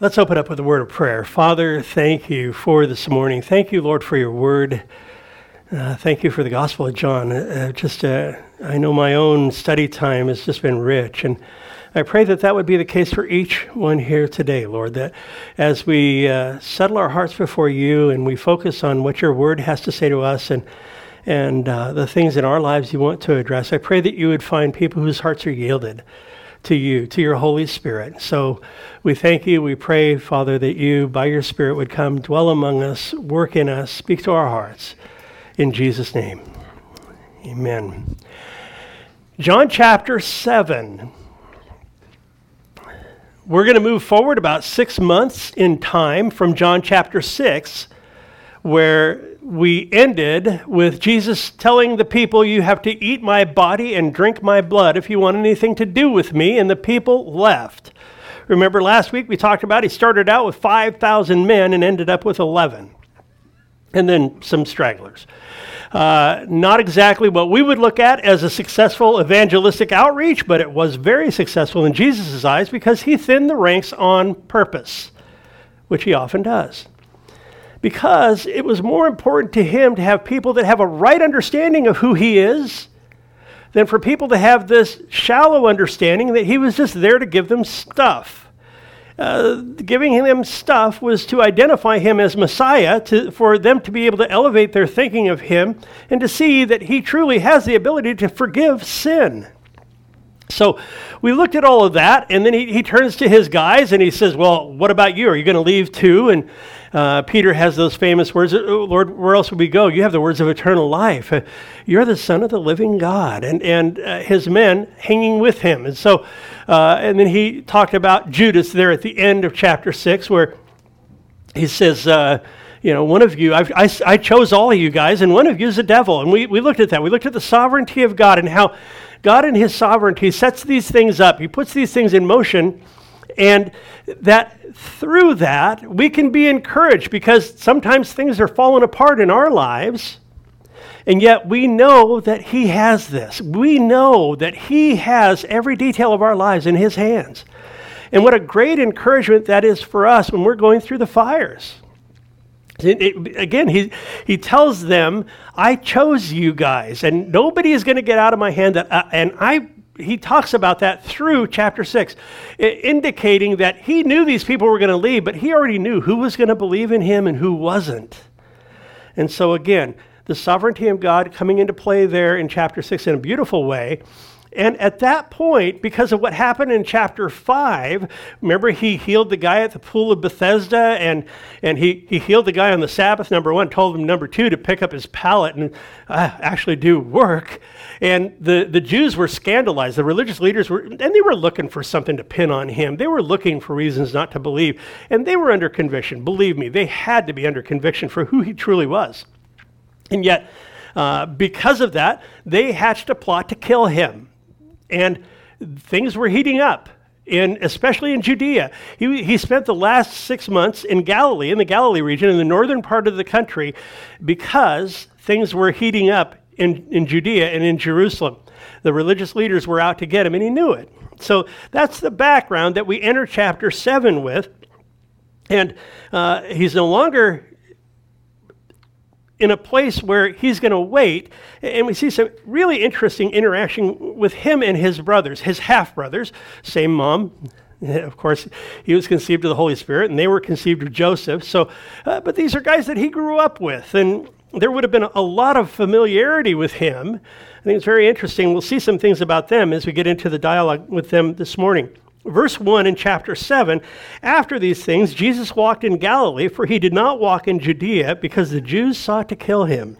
Let's open up with a word of prayer. Father, thank you for this morning. Thank you, Lord, for your word. Uh, thank you for the Gospel of John. Uh, just, uh, I know my own study time has just been rich, and I pray that that would be the case for each one here today, Lord. That as we uh, settle our hearts before you and we focus on what your word has to say to us and and uh, the things in our lives you want to address, I pray that you would find people whose hearts are yielded to you, to your Holy Spirit. So we thank you. We pray, Father, that you, by your Spirit, would come, dwell among us, work in us, speak to our hearts. In Jesus' name, amen. John chapter 7. We're going to move forward about six months in time from John chapter 6, where we ended with Jesus telling the people, You have to eat my body and drink my blood if you want anything to do with me. And the people left. Remember last week we talked about he started out with 5,000 men and ended up with 11, and then some stragglers. Uh, not exactly what we would look at as a successful evangelistic outreach, but it was very successful in Jesus' eyes because he thinned the ranks on purpose, which he often does because it was more important to him to have people that have a right understanding of who he is than for people to have this shallow understanding that he was just there to give them stuff. Uh, giving them stuff was to identify him as Messiah, to, for them to be able to elevate their thinking of him and to see that he truly has the ability to forgive sin. So we looked at all of that, and then he, he turns to his guys and he says, Well, what about you? Are you going to leave too? And uh, Peter has those famous words oh, Lord, where else would we go? You have the words of eternal life. Uh, you're the Son of the living God. And, and uh, his men hanging with him. And so, uh, and then he talked about Judas there at the end of chapter 6, where he says, uh, you know, one of you, I, I, I, chose all of you guys, and one of you is the devil. And we, we looked at that. We looked at the sovereignty of God and how God, in His sovereignty, sets these things up. He puts these things in motion, and that through that, we can be encouraged because sometimes things are falling apart in our lives. And yet we know that He has this. We know that He has every detail of our lives in His hands. And what a great encouragement that is for us when we're going through the fires. It, it, again, he, he tells them, I chose you guys, and nobody is going to get out of my hand. That, uh, and I, he talks about that through chapter 6, indicating that he knew these people were going to leave, but he already knew who was going to believe in him and who wasn't. And so, again, the sovereignty of God coming into play there in chapter 6 in a beautiful way. And at that point, because of what happened in chapter 5, remember he healed the guy at the pool of Bethesda and, and he, he healed the guy on the Sabbath, number one, told him, number two, to pick up his pallet and uh, actually do work. And the, the Jews were scandalized. The religious leaders were, and they were looking for something to pin on him. They were looking for reasons not to believe. And they were under conviction. Believe me, they had to be under conviction for who he truly was. And yet, uh, because of that, they hatched a plot to kill him. And things were heating up. In, especially in Judea. He, he spent the last six months in Galilee, in the Galilee region, in the northern part of the country, because things were heating up in, in Judea and in Jerusalem. The religious leaders were out to get him, and he knew it. So that's the background that we enter chapter 7 with. And uh, he's no longer in a place where he's going to wait. And we see some really interesting interaction with him and his brothers, his half brothers, same mom. Of course, he was conceived of the Holy Spirit, and they were conceived of Joseph. So, uh, but these are guys that he grew up with, and there would have been a lot of familiarity with him. I think it's very interesting. We'll see some things about them as we get into the dialogue with them this morning. Verse 1 in chapter 7 After these things, Jesus walked in Galilee, for he did not walk in Judea because the Jews sought to kill him.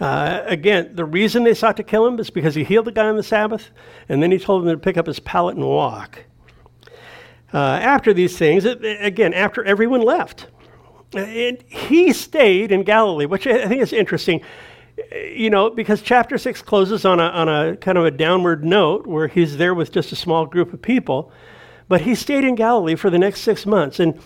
Uh, again, the reason they sought to kill him is because he healed the guy on the Sabbath, and then he told him to pick up his pallet and walk. Uh, after these things, again, after everyone left, and he stayed in Galilee, which I think is interesting you know, because chapter six closes on a, on a kind of a downward note where he's there with just a small group of people, but he stayed in Galilee for the next six months and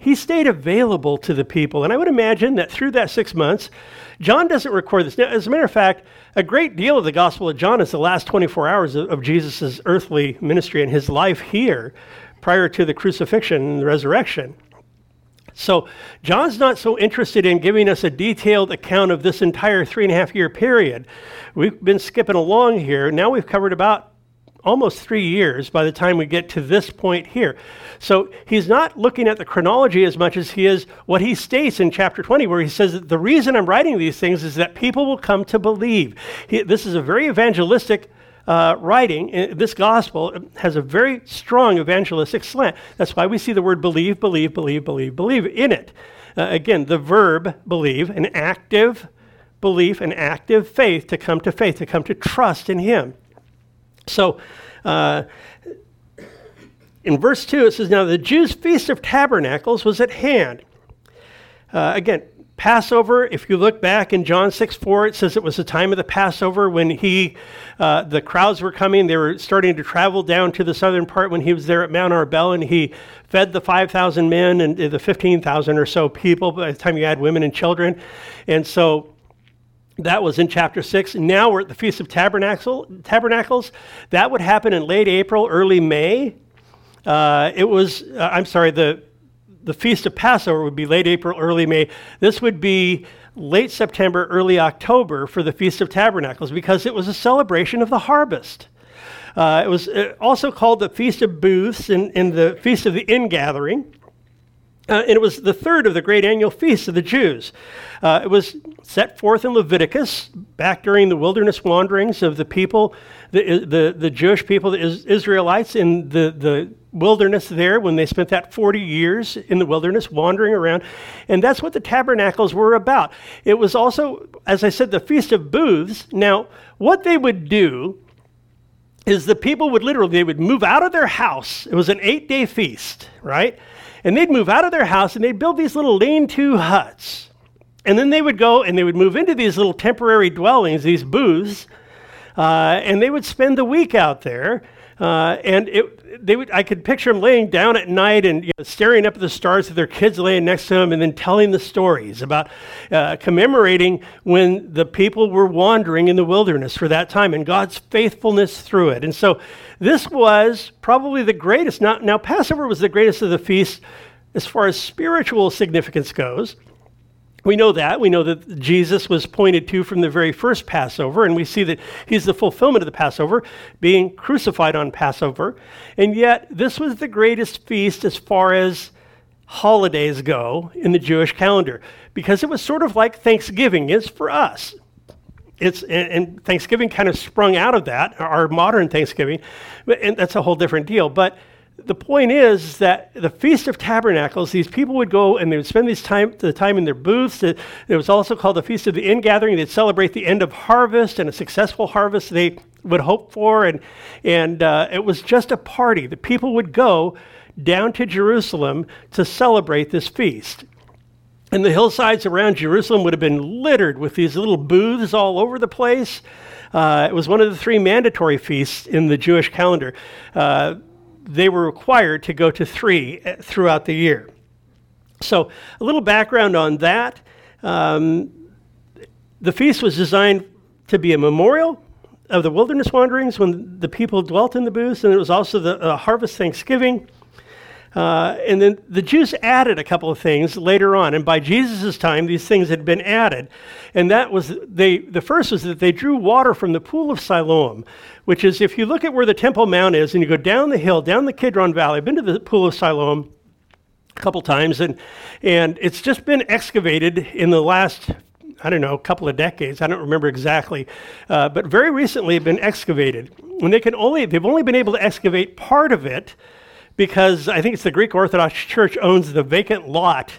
he stayed available to the people. And I would imagine that through that six months, John doesn't record this. Now, as a matter of fact, a great deal of the Gospel of John is the last 24 hours of, of Jesus' earthly ministry and his life here prior to the crucifixion and the resurrection. So, John's not so interested in giving us a detailed account of this entire three and a half year period. We've been skipping along here. Now we've covered about almost three years by the time we get to this point here. So he's not looking at the chronology as much as he is what he states in chapter 20, where he says that the reason I'm writing these things is that people will come to believe. He, this is a very evangelistic uh, writing. Uh, this gospel has a very strong evangelistic slant. That's why we see the word believe, believe, believe, believe, believe in it. Uh, again, the verb believe, an active belief, an active faith to come to faith, to come to trust in him. So, uh, in verse 2, it says, Now the Jews' feast of tabernacles was at hand. Uh, again, Passover, if you look back in John 6 4, it says it was the time of the Passover when he, uh, the crowds were coming. They were starting to travel down to the southern part when he was there at Mount Arbel and he fed the 5,000 men and the 15,000 or so people by the time you add women and children. And so that was in chapter 6. Now we're at the Feast of Tabernacle, Tabernacles. That would happen in late April, early May. Uh, it was, uh, I'm sorry, the, the Feast of Passover would be late April, early May. This would be late September, early October for the Feast of Tabernacles because it was a celebration of the harvest. Uh, it was uh, also called the Feast of Booths and, and the Feast of the Ingathering. Uh, and it was the third of the great annual feasts of the Jews. Uh, it was set forth in Leviticus back during the wilderness wanderings of the people, the, the, the Jewish people, the Israelites in the, the wilderness there when they spent that 40 years in the wilderness wandering around. And that's what the tabernacles were about. It was also, as I said, the Feast of Booths. Now, what they would do is the people would literally, they would move out of their house. It was an eight day feast, right? And they'd move out of their house and they'd build these little lean to huts. And then they would go and they would move into these little temporary dwellings, these booths, uh, and they would spend the week out there. Uh, and it, they would, I could picture them laying down at night and you know, staring up at the stars with their kids laying next to them and then telling the stories about uh, commemorating when the people were wandering in the wilderness for that time and God's faithfulness through it. And so this was probably the greatest. Now, now Passover was the greatest of the feasts as far as spiritual significance goes. We know that. We know that Jesus was pointed to from the very first Passover, and we see that he's the fulfillment of the Passover, being crucified on Passover. And yet, this was the greatest feast as far as holidays go in the Jewish calendar, because it was sort of like Thanksgiving is for us. It's, and Thanksgiving kind of sprung out of that, our modern Thanksgiving, and that's a whole different deal. But the point is that the Feast of Tabernacles, these people would go and they would spend this time, the time in their booths. It, it was also called the Feast of the Ingathering. They'd celebrate the end of harvest and a successful harvest they would hope for. And, and uh, it was just a party. The people would go down to Jerusalem to celebrate this feast. And the hillsides around Jerusalem would have been littered with these little booths all over the place. Uh, it was one of the three mandatory feasts in the Jewish calendar. Uh, they were required to go to three eh, throughout the year. So, a little background on that. Um, the feast was designed to be a memorial of the wilderness wanderings when the people dwelt in the booths, and it was also the uh, harvest thanksgiving. Uh, and then the Jews added a couple of things later on, and by Jesus' time, these things had been added. And that was they. The first was that they drew water from the pool of Siloam, which is if you look at where the Temple Mount is and you go down the hill, down the Kidron Valley, I've been to the Pool of Siloam a couple times, and, and it's just been excavated in the last, I don't know, a couple of decades. I don't remember exactly, uh, but very recently been excavated. And they can only, they've only been able to excavate part of it because I think it's the Greek Orthodox Church owns the vacant lot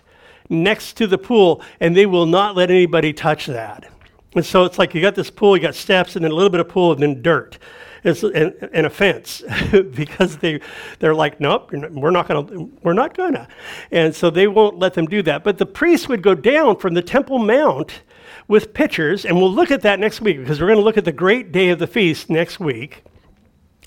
next to the pool, and they will not let anybody touch that. And so it's like you got this pool, you got steps, and then a little bit of pool, and then dirt. It's an, an offense because they they're like, nope, we're not gonna, we're not gonna, and so they won't let them do that. But the priests would go down from the Temple Mount with pitchers, and we'll look at that next week because we're going to look at the great day of the feast next week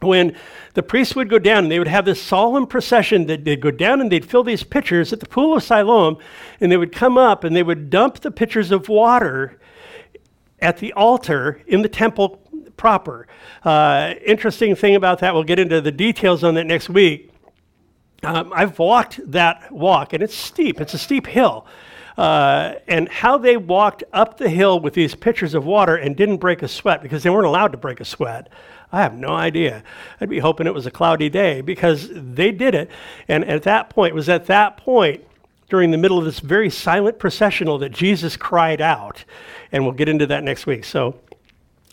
when the priests would go down and they would have this solemn procession that they'd go down and they'd fill these pitchers at the pool of Siloam and they would come up and they would dump the pitchers of water at the altar in the temple proper. Uh, interesting thing about that, we'll get into the details on that next week, Um, I've walked that walk, and it's steep, it's a steep hill. Uh, and how they walked up the hill with these pitchers of water and didn't break a sweat because they weren't allowed to break a sweat. I have no idea. I'd be hoping it was a cloudy day because they did it. And at that point, it was at that point during the middle of this very silent processional that Jesus cried out. And we'll get into that next week. So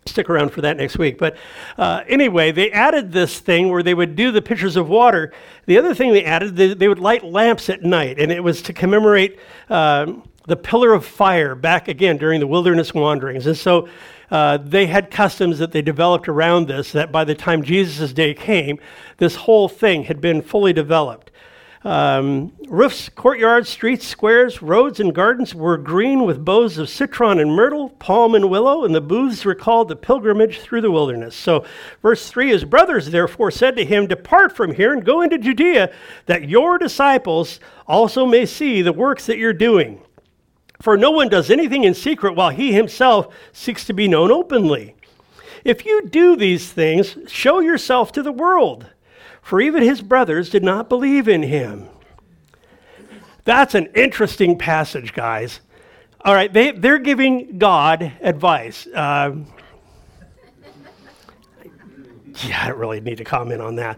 stick around for that next week. But uh, anyway, they added this thing where they would do the pitchers of water. The other thing they added, they, they would light lamps at night, and it was to commemorate um, the pillar of fire back again during the wilderness wanderings. And so uh, they had customs that they developed around this, that by the time Jesus' day came, this whole thing had been fully developed. Um, roofs, courtyards, streets, squares, roads, and gardens were green with boughs of citron and myrtle, palm and willow, and the booths recalled the pilgrimage through the wilderness. So, verse 3 His brothers therefore said to him, Depart from here and go into Judea, that your disciples also may see the works that you're doing. For no one does anything in secret while he himself seeks to be known openly. If you do these things, show yourself to the world for even his brothers did not believe in him. That's an interesting passage, guys. All right, they, they're giving God advice. Uh, yeah, I don't really need to comment on that.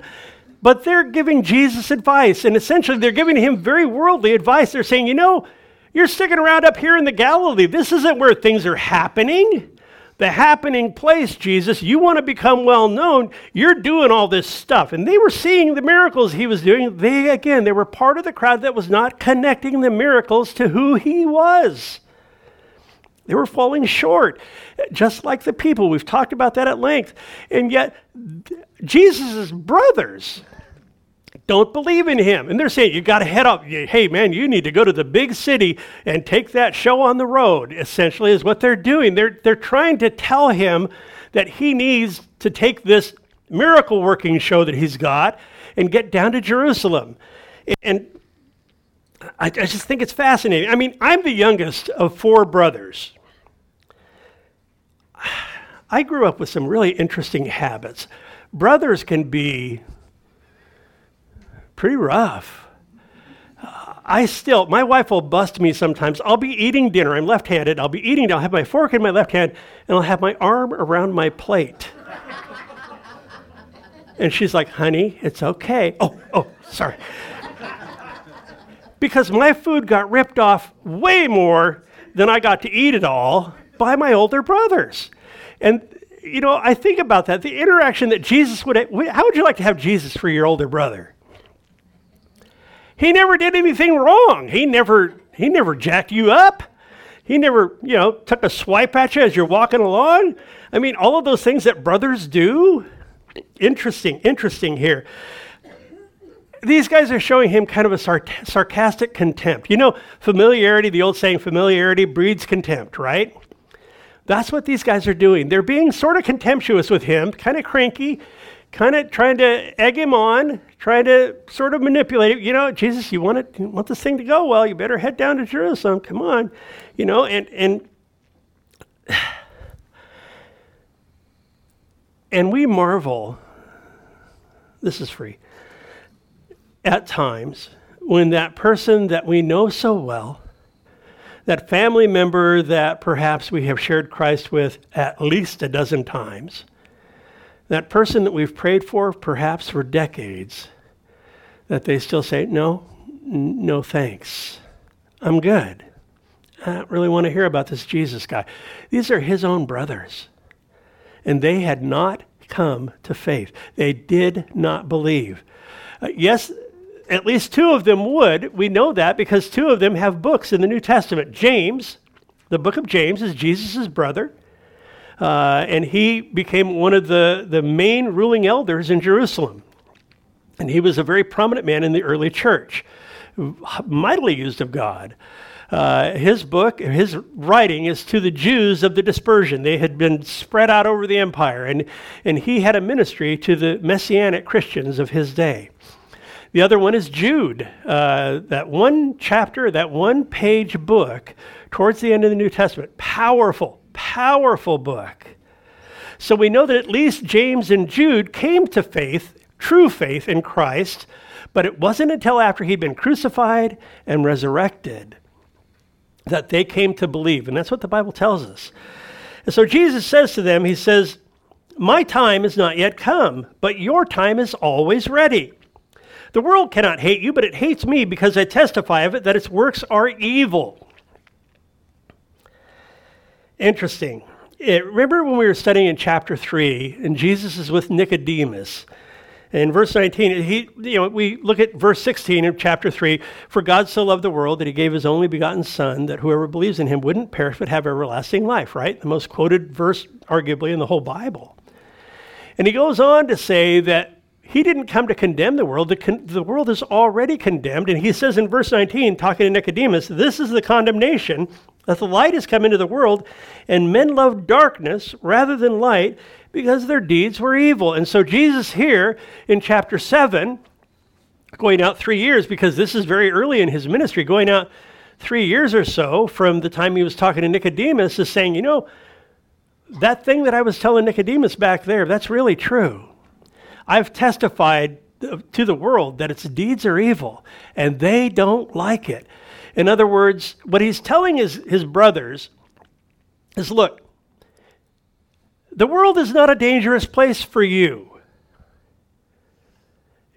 But they're giving Jesus advice, and essentially they're giving him very worldly advice. They're saying, you know, you're sticking around up here in the Galilee. This isn't where things are happening the happening place, Jesus. You want to become well known. You're doing all this stuff. And they were seeing the miracles he was doing. They, again, they were part of the crowd that was not connecting the miracles to who he was. They were falling short, just like the people. We've talked about that at length. And yet, Jesus' brothers, don't believe in him. And they're saying, you got to head up. Hey, man, you need to go to the big city and take that show on the road, essentially, is what they're doing. They're, they're trying to tell him that he needs to take this miracle working show that he's got and get down to Jerusalem. And I, I just think it's fascinating. I mean, I'm the youngest of four brothers. I grew up with some really interesting habits. Brothers can be pretty rough. I still, my wife will bust me sometimes. I'll be eating dinner. I'm left handed. I'll be eating. I'll have my fork in my left hand and I'll have my arm around my plate. and she's like, honey, it's okay. Oh, oh, sorry. because my food got ripped off way more than I got to eat it all by my older brothers. And, you know, I think about that. The interaction that Jesus would, how would you like to have Jesus for your older brother? He never did anything wrong. He never he never jacked you up. He never, you know, took a swipe at you as you're walking along. I mean, all of those things that brothers do. Interesting, interesting here. These guys are showing him kind of a sar- sarcastic contempt. You know, familiarity, the old saying, familiarity breeds contempt, right? That's what these guys are doing. They're being sort of contemptuous with him, kind of cranky, kind of trying to egg him on, trying to sort of manipulate him. You know, Jesus, you want it, you want this thing to go well, you better head down to Jerusalem. Come on, you know, and and and we marvel. This is free. At times, when that person that we know so well, that family member that perhaps we have shared Christ with at least a dozen times, that person that we've prayed for perhaps for decades, that they still say, No, no thanks. I'm good. I don't really want to hear about this Jesus guy. These are his own brothers. And they had not come to faith, they did not believe. Uh, yes, at least two of them would. We know that because two of them have books in the New Testament. James, the book of James, is Jesus' brother. Uh, and he became one of the, the main ruling elders in Jerusalem. And he was a very prominent man in the early church, mightily used of God. Uh, his book, his writing is to the Jews of the dispersion. They had been spread out over the empire, and, and he had a ministry to the messianic Christians of his day. The other one is Jude, uh, that one chapter, that one page book towards the end of the New Testament. Powerful, powerful book. So we know that at least James and Jude came to faith, true faith in Christ, But it wasn't until after he'd been crucified and resurrected that they came to believe. And that's what the Bible tells us. And so Jesus says to them, He says, My time is not yet come, but your time is always ready. The world cannot hate you, but it hates me because I testify of it that its works are evil. Interesting. It, remember when we were studying in chapter 3, and Jesus is with Nicodemus. In verse 19, he, you know, we look at verse 16 of chapter 3 For God so loved the world that he gave his only begotten Son, that whoever believes in him wouldn't perish but have everlasting life, right? The most quoted verse, arguably, in the whole Bible. And he goes on to say that he didn't come to condemn the world. The, con- the world is already condemned. And he says in verse 19, talking to Nicodemus, This is the condemnation that the light has come into the world, and men love darkness rather than light because their deeds were evil. And so Jesus here in chapter 7, going out three years, because this is very early in his ministry, going out three years or so from the time he was talking to Nicodemus, is saying, you know, that thing that I was telling Nicodemus back there, that's really true. I've testified to the world that its deeds are evil, and they don't like it. In other words, what he's telling his, his brothers is look, the world is not a dangerous place for you.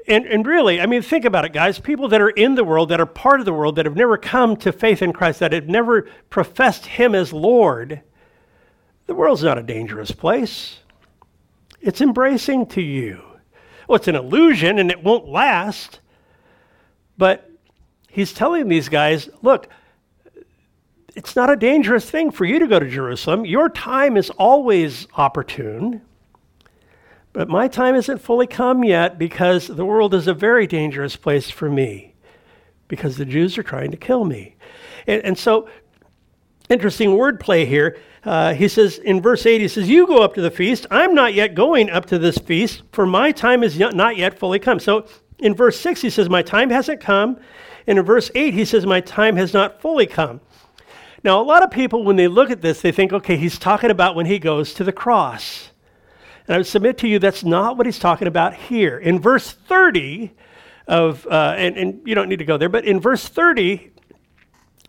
And, and really, I mean, think about it, guys. People that are in the world, that are part of the world, that have never come to faith in Christ, that have never professed Him as Lord, the world's not a dangerous place. It's embracing to you. Well, it's an illusion and it won't last. But he's telling these guys look, it's not a dangerous thing for you to go to Jerusalem. Your time is always opportune. But my time isn't fully come yet because the world is a very dangerous place for me because the Jews are trying to kill me. And, and so, interesting wordplay here. Uh, he says in verse 8, he says, You go up to the feast. I'm not yet going up to this feast, for my time is not yet fully come. So in verse 6, he says, My time hasn't come. And in verse 8, he says, My time has not fully come. Now, a lot of people, when they look at this, they think, okay, he's talking about when he goes to the cross. And I would submit to you that's not what he's talking about here. In verse 30 of, uh, and, and you don't need to go there, but in verse 30,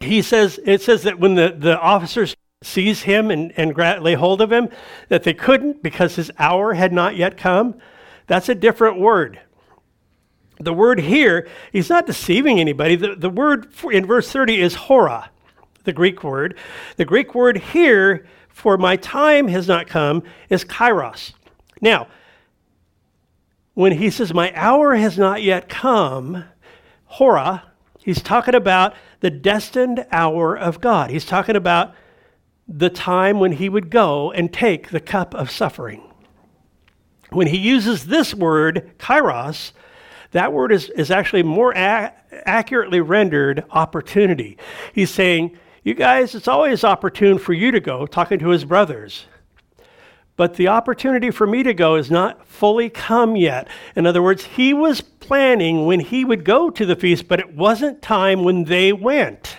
he says, it says that when the, the officers seize him and, and gra- lay hold of him, that they couldn't because his hour had not yet come. That's a different word the word here, he's not deceiving anybody. The, the word in verse 30 is hora, the Greek word. The Greek word here for my time has not come is kairos. Now, when he says my hour has not yet come, hora, he's talking about the destined hour of God. He's talking about the time when he would go and take the cup of suffering. When he uses this word, kairos, that word is, is actually more accurately rendered opportunity. He's saying, You guys, it's always opportune for you to go, talking to his brothers. But the opportunity for me to go is not fully come yet. In other words, he was planning when he would go to the feast, but it wasn't time when they went.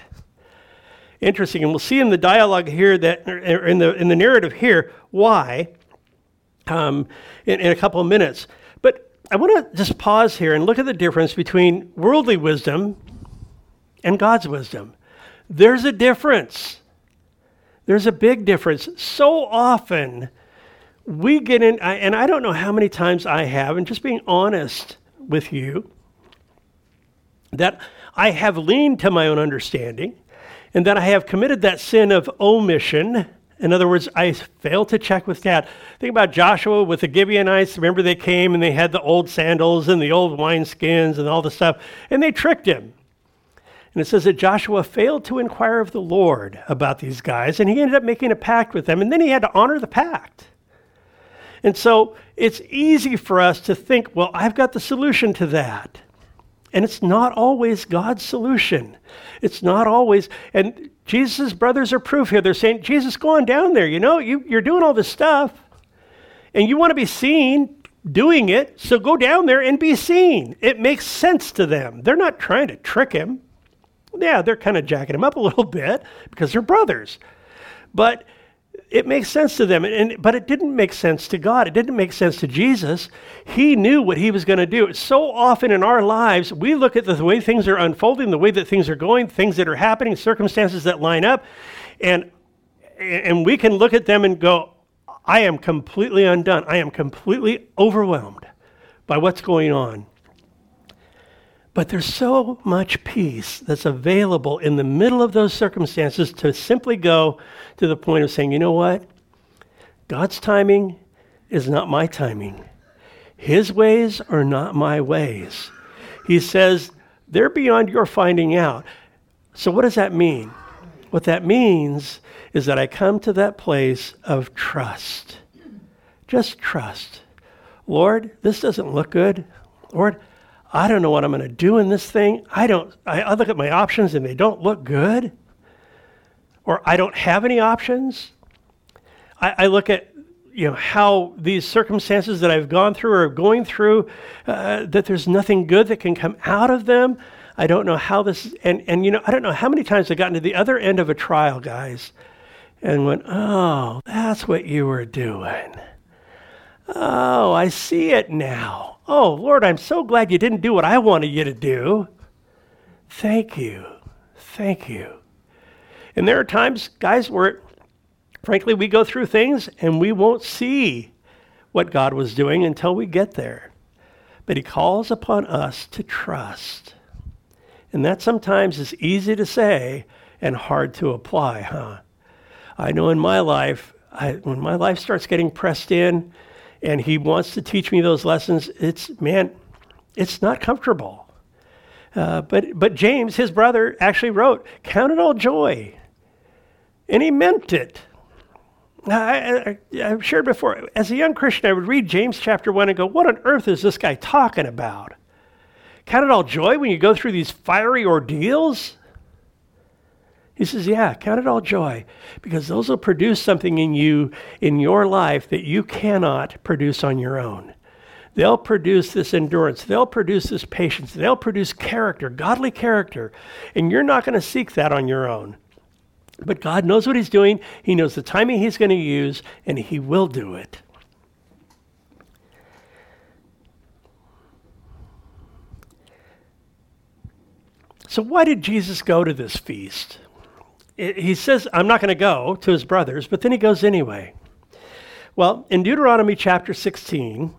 Interesting, and we'll see in the dialogue here that in the in the narrative here why um, in, in a couple of minutes. I want to just pause here and look at the difference between worldly wisdom and God's wisdom. There's a difference. There's a big difference. So often we get in, and I don't know how many times I have, and just being honest with you, that I have leaned to my own understanding and that I have committed that sin of omission in other words, I failed to check with dad. Think about Joshua with the Gibeonites. Remember, they came and they had the old sandals and the old wineskins and all the stuff, and they tricked him. And it says that Joshua failed to inquire of the Lord about these guys, and he ended up making a pact with them, and then he had to honor the pact. And so it's easy for us to think, well, I've got the solution to that. And it's not always God's solution. It's not always, and Jesus' brothers are proof here. They're saying, Jesus, go on down there. You know, you, you're doing all this stuff, and you want to be seen doing it, so go down there and be seen. It makes sense to them. They're not trying to trick him. Yeah, they're kind of jacking him up a little bit because they're brothers. But it makes sense to them, and, but it didn't make sense to God. It didn't make sense to Jesus. He knew what he was going to do. So often in our lives, we look at the way things are unfolding, the way that things are going, things that are happening, circumstances that line up, and, and we can look at them and go, I am completely undone. I am completely overwhelmed by what's going on. But there's so much peace that's available in the middle of those circumstances to simply go to the point of saying, you know what? God's timing is not my timing. His ways are not my ways. He says, they're beyond your finding out. So, what does that mean? What that means is that I come to that place of trust. Just trust. Lord, this doesn't look good. Lord, I don't know what I'm going to do in this thing. I don't, I, I look at my options and they don't look good. Or I don't have any options. I, I look at you know how these circumstances that I've gone through or going through, uh, that there's nothing good that can come out of them. I don't know how this, and, and you know, I don't know how many times I've gotten to the other end of a trial, guys, and went, oh, that's what you were doing. Oh, I see it now. Oh, Lord, I'm so glad you didn't do what I wanted you to do. Thank you. Thank you. And there are times, guys, where frankly we go through things and we won't see what God was doing until we get there. But He calls upon us to trust. And that sometimes is easy to say and hard to apply, huh? I know in my life, I, when my life starts getting pressed in, and he wants to teach me those lessons, it's, man, it's not comfortable. Uh, but, but James, his brother, actually wrote, Count it all joy. And he meant it. I, I've shared before, as a young Christian, I would read James chapter 1 and go, What on earth is this guy talking about? Count it all joy when you go through these fiery ordeals? He says, Yeah, count it all joy because those will produce something in you, in your life, that you cannot produce on your own. They'll produce this endurance. They'll produce this patience. They'll produce character, godly character. And you're not going to seek that on your own. But God knows what He's doing, He knows the timing He's going to use, and He will do it. So, why did Jesus go to this feast? He says, I'm not going to go to his brothers, but then he goes anyway. Well, in Deuteronomy chapter 16,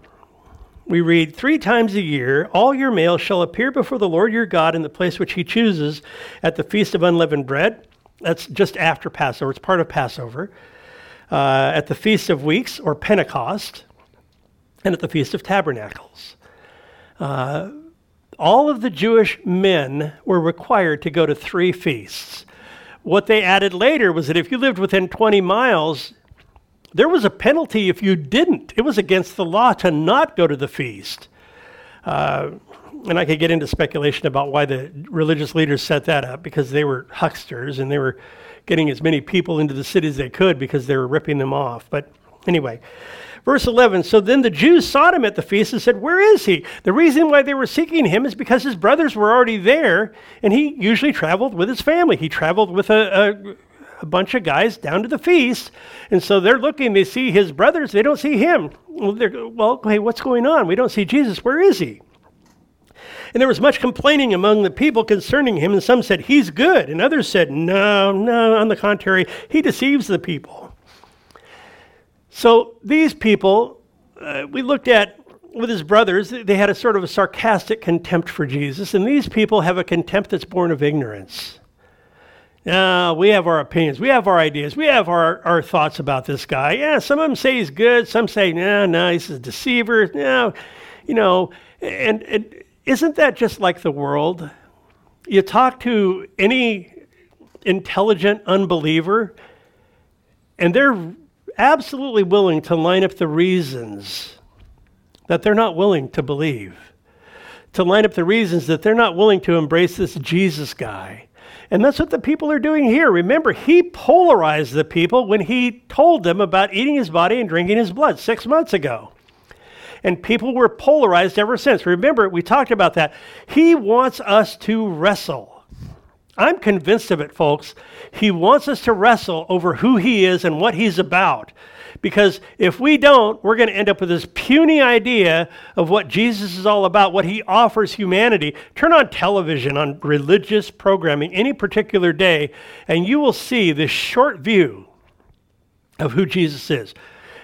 we read, Three times a year, all your males shall appear before the Lord your God in the place which he chooses at the feast of unleavened bread. That's just after Passover, it's part of Passover. Uh, at the feast of weeks or Pentecost, and at the feast of tabernacles. Uh, all of the Jewish men were required to go to three feasts. What they added later was that if you lived within 20 miles, there was a penalty if you didn't. It was against the law to not go to the feast. Uh, and I could get into speculation about why the religious leaders set that up because they were hucksters and they were getting as many people into the city as they could because they were ripping them off. But anyway, Verse 11 So then the Jews sought him at the feast and said, Where is he? The reason why they were seeking him is because his brothers were already there, and he usually traveled with his family. He traveled with a, a, a bunch of guys down to the feast, and so they're looking, they see his brothers, they don't see him. Well, they're, well hey, what's going on? We don't see Jesus. Where is he? And there was much complaining among the people concerning him, and some said, He's good. And others said, No, no, on the contrary, he deceives the people. So these people, uh, we looked at with his brothers, they had a sort of a sarcastic contempt for Jesus, and these people have a contempt that's born of ignorance. Now, we have our opinions, we have our ideas, we have our, our thoughts about this guy. Yeah, some of them say he's good, some say, no, no, he's a deceiver. No, you know, and, and isn't that just like the world? You talk to any intelligent unbeliever, and they're absolutely willing to line up the reasons that they're not willing to believe, to line up the reasons that they're not willing to embrace this Jesus guy. And that's what the people are doing here. Remember, he polarized the people when he told them about eating his body and drinking his blood six months ago. And people were polarized ever since. Remember, we talked about that. He wants us to wrestle. I'm convinced of it, folks. He wants us to wrestle over who he is and what he's about. Because if we don't, we're going to end up with this puny idea of what Jesus is all about, what he offers humanity. Turn on television, on religious programming any particular day, and you will see this short view of who Jesus is.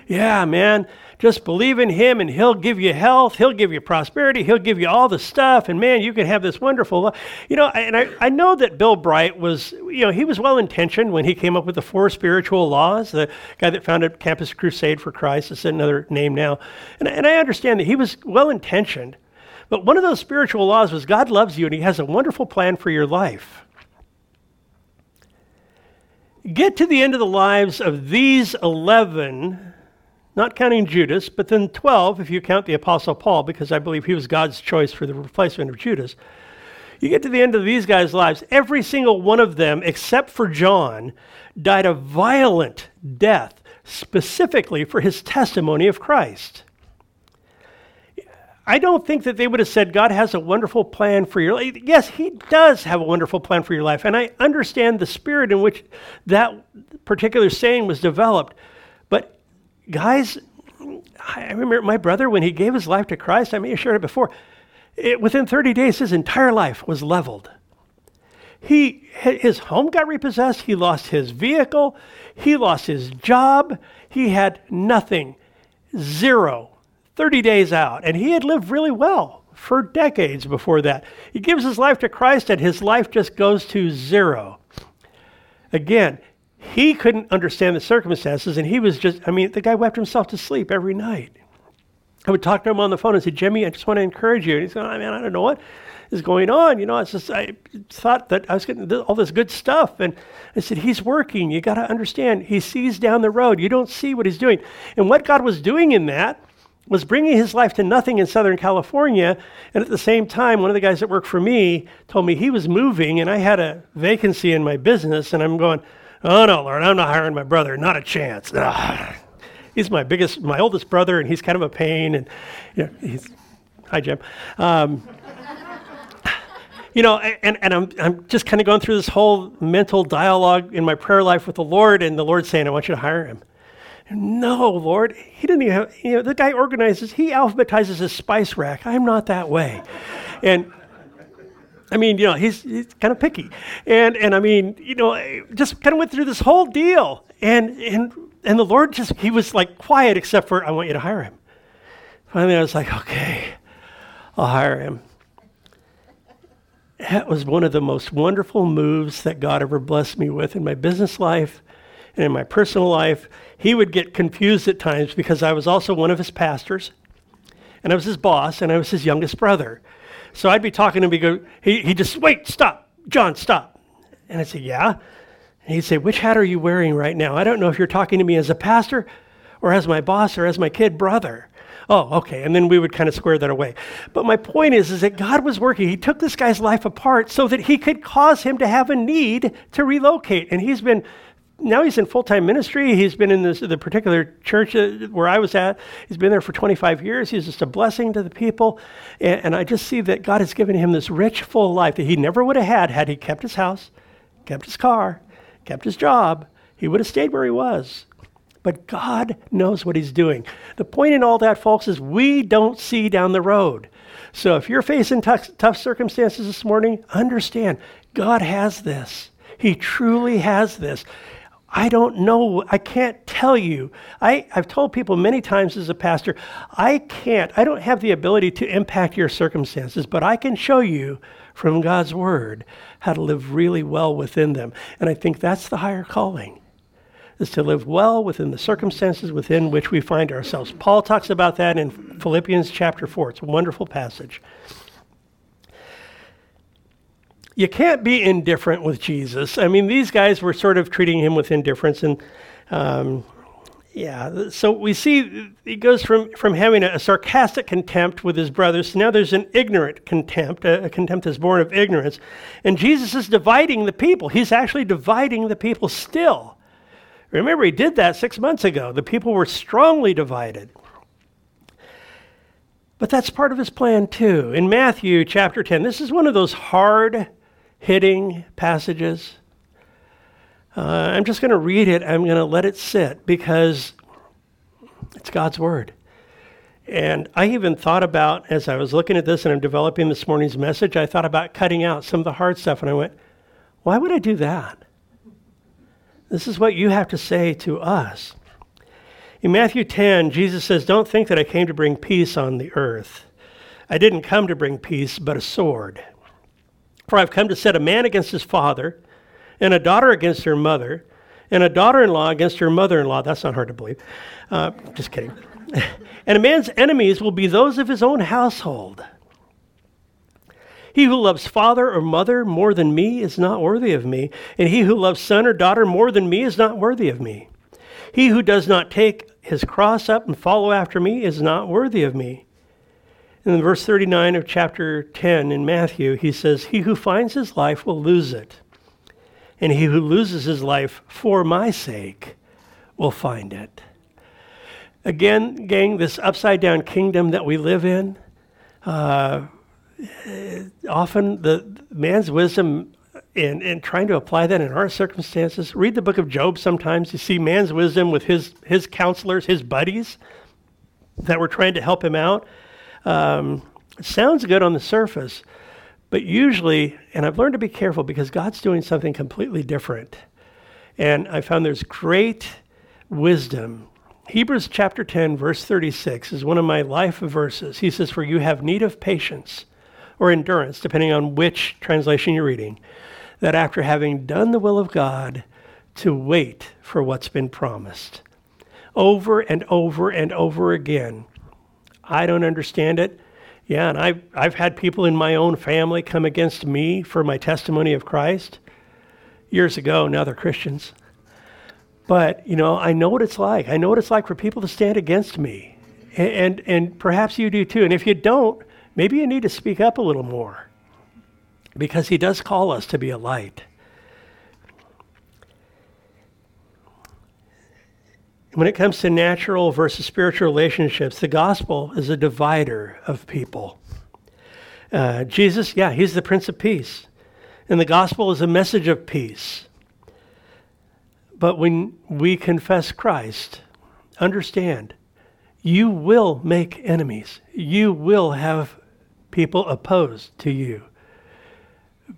Yeah, man, just believe in him and he'll give you health, he'll give you prosperity, he'll give you all the stuff, and man, you can have this wonderful life. You know, and I, I know that Bill Bright was, you know, he was well intentioned when he came up with the four spiritual laws, the guy that founded Campus Crusade for Christ, is another name now. And, and I understand that he was well intentioned. But one of those spiritual laws was God loves you and he has a wonderful plan for your life. Get to the end of the lives of these 11 not counting Judas, but then 12 if you count the Apostle Paul, because I believe he was God's choice for the replacement of Judas. You get to the end of these guys' lives, every single one of them, except for John, died a violent death, specifically for his testimony of Christ. I don't think that they would have said, God has a wonderful plan for your life. Yes, He does have a wonderful plan for your life. And I understand the spirit in which that particular saying was developed guys, I remember my brother when he gave his life to Christ, I may have shared it before, it, within 30 days, his entire life was leveled. He, his home got repossessed, he lost his vehicle, he lost his job, he had nothing, zero, 30 days out. And he had lived really well for decades before that. He gives his life to Christ, and his life just goes to zero. Again, he couldn't understand the circumstances, and he was just, I mean, the guy wept himself to sleep every night. I would talk to him on the phone and say, Jimmy, I just want to encourage you. And he's going, oh, I mean, I don't know what is going on. You know, it's just, I thought that I was getting all this good stuff. And I said, he's working. You got to understand. He sees down the road. You don't see what he's doing. And what God was doing in that was bringing his life to nothing in Southern California. And at the same time, one of the guys that worked for me told me he was moving and I had a vacancy in my business. And I'm going, Oh no, Lord, I'm not hiring my brother. Not a chance. Ugh. He's my biggest, my oldest brother, and he's kind of a pain. And you know, he's hi, Jim. Um, you know, and, and I'm, I'm just kind of going through this whole mental dialogue in my prayer life with the Lord, and the Lord saying, I want you to hire him. No, Lord, he didn't even have, you know, the guy organizes, he alphabetizes his spice rack. I'm not that way. And I mean, you know, he's, he's kind of picky. And, and I mean, you know, just kind of went through this whole deal. And, and, and the Lord just, he was like quiet except for, I want you to hire him. Finally, I was like, okay, I'll hire him. That was one of the most wonderful moves that God ever blessed me with in my business life and in my personal life. He would get confused at times because I was also one of his pastors, and I was his boss, and I was his youngest brother. So I'd be talking to him, he'd, go, he, he'd just, wait, stop, John, stop. And I'd say, yeah. And he'd say, which hat are you wearing right now? I don't know if you're talking to me as a pastor or as my boss or as my kid brother. Oh, okay. And then we would kind of square that away. But my point is, is that God was working. He took this guy's life apart so that he could cause him to have a need to relocate. And he's been now he's in full time ministry. He's been in this, the particular church where I was at. He's been there for 25 years. He's just a blessing to the people. And, and I just see that God has given him this rich, full life that he never would have had had he kept his house, kept his car, kept his job. He would have stayed where he was. But God knows what he's doing. The point in all that, folks, is we don't see down the road. So if you're facing tough circumstances this morning, understand God has this. He truly has this. I don't know. I can't tell you. I, I've told people many times as a pastor, I can't, I don't have the ability to impact your circumstances, but I can show you from God's word how to live really well within them. And I think that's the higher calling, is to live well within the circumstances within which we find ourselves. Paul talks about that in Philippians chapter 4. It's a wonderful passage you can't be indifferent with Jesus. I mean, these guys were sort of treating him with indifference, and um, yeah. So we see he goes from from having a, a, sarcastic contempt with his brothers. Now there's an ignorant contempt. A, a contempt that's born of ignorance, and Jesus is dividing the people. He's actually dividing the people still. Remember, he did that six months ago. The people were strongly divided. But that's part of his plan too. In Matthew chapter 10, this is one of those hard hitting passages. Uh, I'm just going to read it. I'm going to let it sit because it's God's Word. And I even thought about, as I was looking at this and I'm developing this morning's message, I thought about cutting out some of the hard stuff. And I went, why would I do that? This is what you have to say to us. In Matthew 10, Jesus says, Don't think that I came to bring peace on the earth. I didn't come to bring peace, but a sword. For I've come to set a man against his father, and a daughter against her mother, and a daughter in law against her mother in law. That's not hard to believe. Uh, just kidding. and a man's enemies will be those of his own household. He who loves father or mother more than me is not worthy of me, and he who loves son or daughter more than me is not worthy of me. He who does not take his cross up and follow after me is not worthy of me. In verse 39 of chapter 10 in Matthew, he says, He who finds his life will lose it, and he who loses his life for my sake will find it. Again, gang, this upside down kingdom that we live in, uh, often the man's wisdom in, in trying to apply that in our circumstances. Read the book of Job sometimes. You see man's wisdom with his, his counselors, his buddies that were trying to help him out. Um, sounds good on the surface, but usually, and I've learned to be careful because God's doing something completely different. And I found there's great wisdom. Hebrews chapter 10, verse 36 is one of my life verses. He says, For you have need of patience or endurance, depending on which translation you're reading, that after having done the will of God, to wait for what's been promised. Over and over and over again. I don't understand it. Yeah, and I've, I've had people in my own family come against me for my testimony of Christ years ago. Now they're Christians. But, you know, I know what it's like. I know what it's like for people to stand against me. And, and, and perhaps you do too. And if you don't, maybe you need to speak up a little more because he does call us to be a light. When it comes to natural versus spiritual relationships, the gospel is a divider of people. Uh, Jesus, yeah, he's the Prince of Peace. And the gospel is a message of peace. But when we confess Christ, understand, you will make enemies. You will have people opposed to you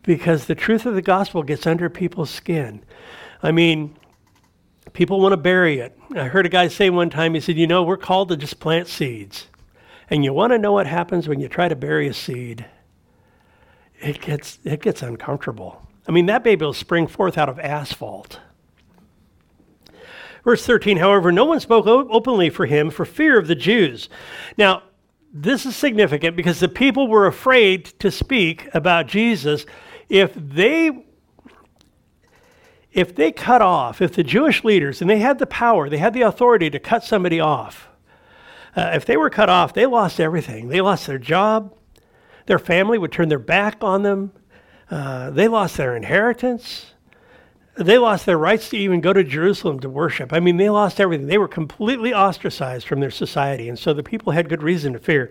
because the truth of the gospel gets under people's skin. I mean, people want to bury it. I heard a guy say one time, he said, You know, we're called to just plant seeds. And you want to know what happens when you try to bury a seed? It gets, it gets uncomfortable. I mean, that baby will spring forth out of asphalt. Verse 13, however, no one spoke openly for him for fear of the Jews. Now, this is significant because the people were afraid to speak about Jesus if they if they cut off, if the Jewish leaders, and they had the power, they had the authority to cut somebody off, uh, if they were cut off, they lost everything. They lost their job, their family would turn their back on them, uh, they lost their inheritance, they lost their rights to even go to Jerusalem to worship. I mean, they lost everything. They were completely ostracized from their society. And so the people had good reason to fear.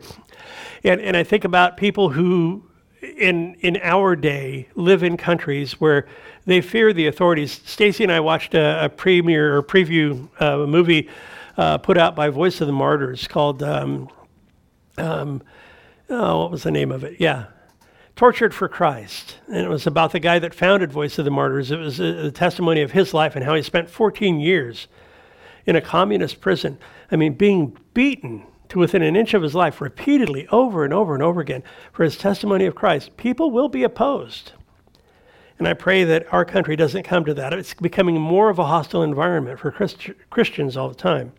And, and I think about people who, in, in our day, live in countries where they fear the authorities. Stacy and I watched a, a premiere or preview uh, movie uh, put out by Voice of the Martyrs called, um, um, oh, what was the name of it? Yeah, Tortured for Christ. And it was about the guy that founded Voice of the Martyrs. It was a, a testimony of his life and how he spent 14 years in a communist prison. I mean, being beaten to within an inch of his life repeatedly over and over and over again for his testimony of Christ. People will be opposed. And I pray that our country doesn't come to that. It's becoming more of a hostile environment for Christ- Christians all the time.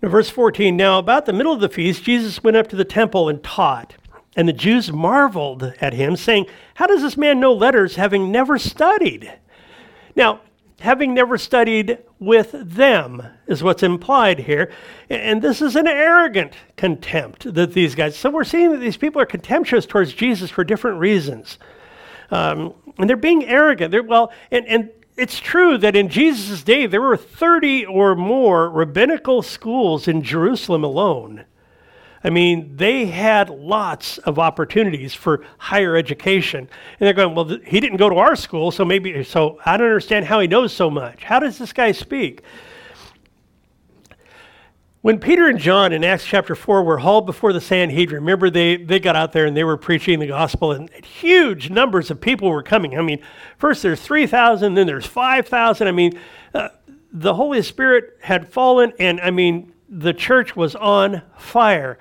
Now, verse 14 Now, about the middle of the feast, Jesus went up to the temple and taught. And the Jews marveled at him, saying, How does this man know letters, having never studied? Now, having never studied with them is what's implied here. And this is an arrogant contempt that these guys. So we're seeing that these people are contemptuous towards Jesus for different reasons. Um, and they're being arrogant. They're, well, and, and it's true that in Jesus' day, there were 30 or more rabbinical schools in Jerusalem alone. I mean, they had lots of opportunities for higher education. And they're going, well, th- he didn't go to our school, so maybe, so I don't understand how he knows so much. How does this guy speak? When Peter and John in Acts chapter 4 were hauled before the Sanhedrin, remember they, they got out there and they were preaching the gospel, and huge numbers of people were coming. I mean, first there's 3,000, then there's 5,000. I mean, uh, the Holy Spirit had fallen, and I mean, the church was on fire.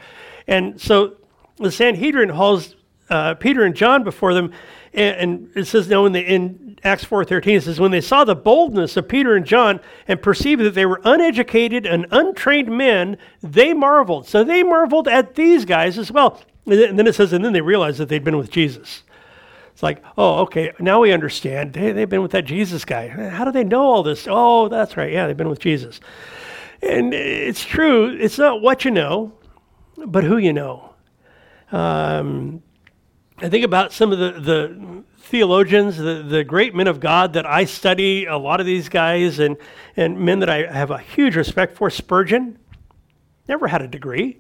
And so the Sanhedrin hauls uh, Peter and John before them, and, and it says, now in, the, in Acts 4.13, it says, when they saw the boldness of Peter and John and perceived that they were uneducated and untrained men, they marveled. So they marveled at these guys as well. And then it says, and then they realized that they'd been with Jesus. It's like, oh, okay, now we understand. Hey, they've been with that Jesus guy. How do they know all this? Oh, that's right. Yeah, they've been with Jesus. And it's true. It's not what you know, but who you know. Um, I think about some of the, the theologians, the, the great men of God that I study, a lot of these guys, and, and men that I have a huge respect for. Spurgeon, never had a degree.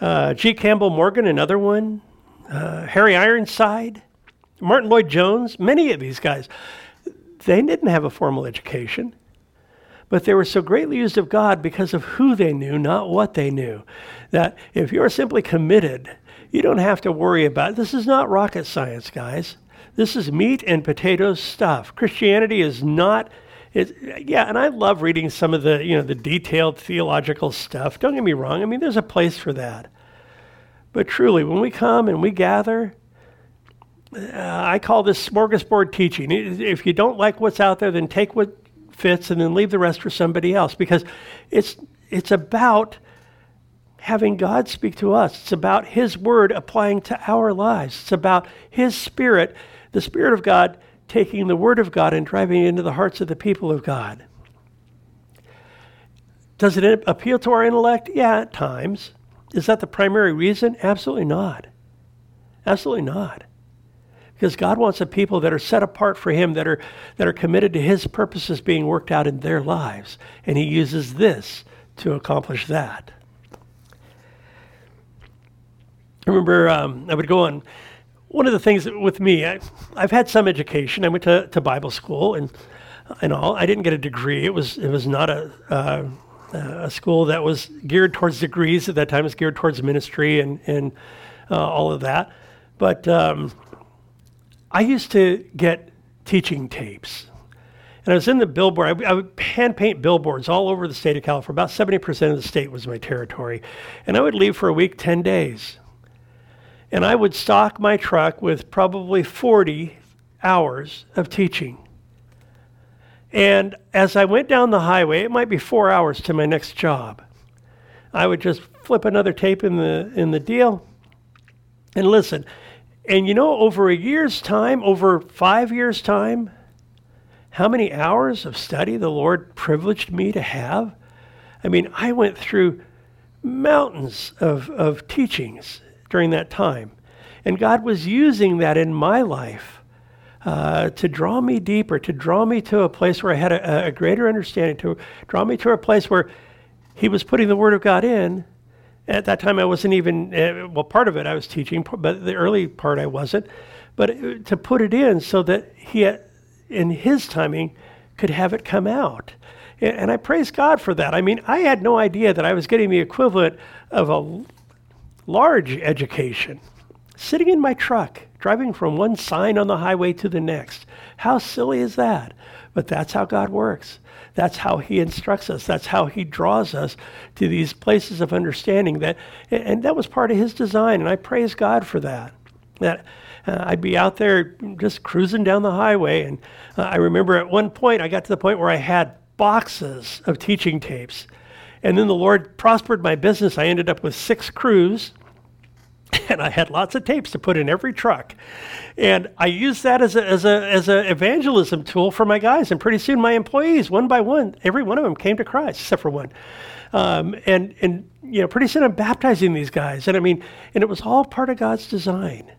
Uh, G. Campbell Morgan, another one. Uh, Harry Ironside, Martyn Lloyd-Jones, many of these guys, they didn't have a formal education but they were so greatly used of God because of who they knew, not what they knew. That if you're simply committed, you don't have to worry about it. This is not rocket science, guys. This is meat and potatoes stuff. Christianity is not it, yeah, and I love reading some of the, you know, the detailed theological stuff. Don't get me wrong. I mean, there's a place for that. But truly, when we come and we gather, uh, I call this smorgasbord teaching. If you don't like what's out there, then take what fits and then leave the rest for somebody else because it's it's about having God speak to us. It's about his word applying to our lives. It's about his spirit, the spirit of God taking the word of God and driving it into the hearts of the people of God. Does it appeal to our intellect? Yeah, at times. Is that the primary reason? Absolutely not. Absolutely not because God wants a people that are set apart for Him, that are, that are committed to His purposes being worked out in their lives. And He uses this to accomplish that. I remember um, I would go on. One of the things with me, I, have had some education. I went to, to Bible school and and all. I didn't get a degree. It was it was not a uh, a school that was geared towards degrees at that time. It was geared towards ministry and and uh, all of that. But um, I used to get teaching tapes. And I was in the billboard. I, I, would hand paint billboards all over the state of California. About 70% of the state was my territory. And I would leave for a week, 10 days. And I would stock my truck with probably 40 hours of teaching. And as I went down the highway, it might be four hours to my next job. I would just flip another tape in the, in the deal and listen. And you know, over a year's time, over five years' time, how many hours of study the Lord privileged me to have? I mean, I went through mountains of, of teachings during that time. And God was using that in my life uh, to draw me deeper, to draw me to a place where I had a, a greater understanding, to draw me to a place where He was putting the Word of God in at that time, I wasn't even, uh, well, part of it I was teaching, but the early part I wasn't. But uh, to put it in so that he, had, in his timing, could have it come out. And I praise God for that. I mean, I had no idea that I was getting the equivalent of a large education sitting in my truck, driving from one sign on the highway to the next. How silly is that? But that's how God works. That's how he instructs us. That's how he draws us to these places of understanding that, and that was part of his design. And I praise God for that. That uh, I'd be out there just cruising down the highway. And uh, I remember at one point, I got to the point where I had boxes of teaching tapes. And then the Lord prospered my business. I ended up with six crews and I had lots of tapes to put in every truck. And I used that as a, as a, as a evangelism tool for my guys. And pretty soon my employees, one by one, every one of them came to Christ, except for one. Um, and, and, you know, pretty soon I'm baptizing these guys. And I mean, and it was all part of God's design.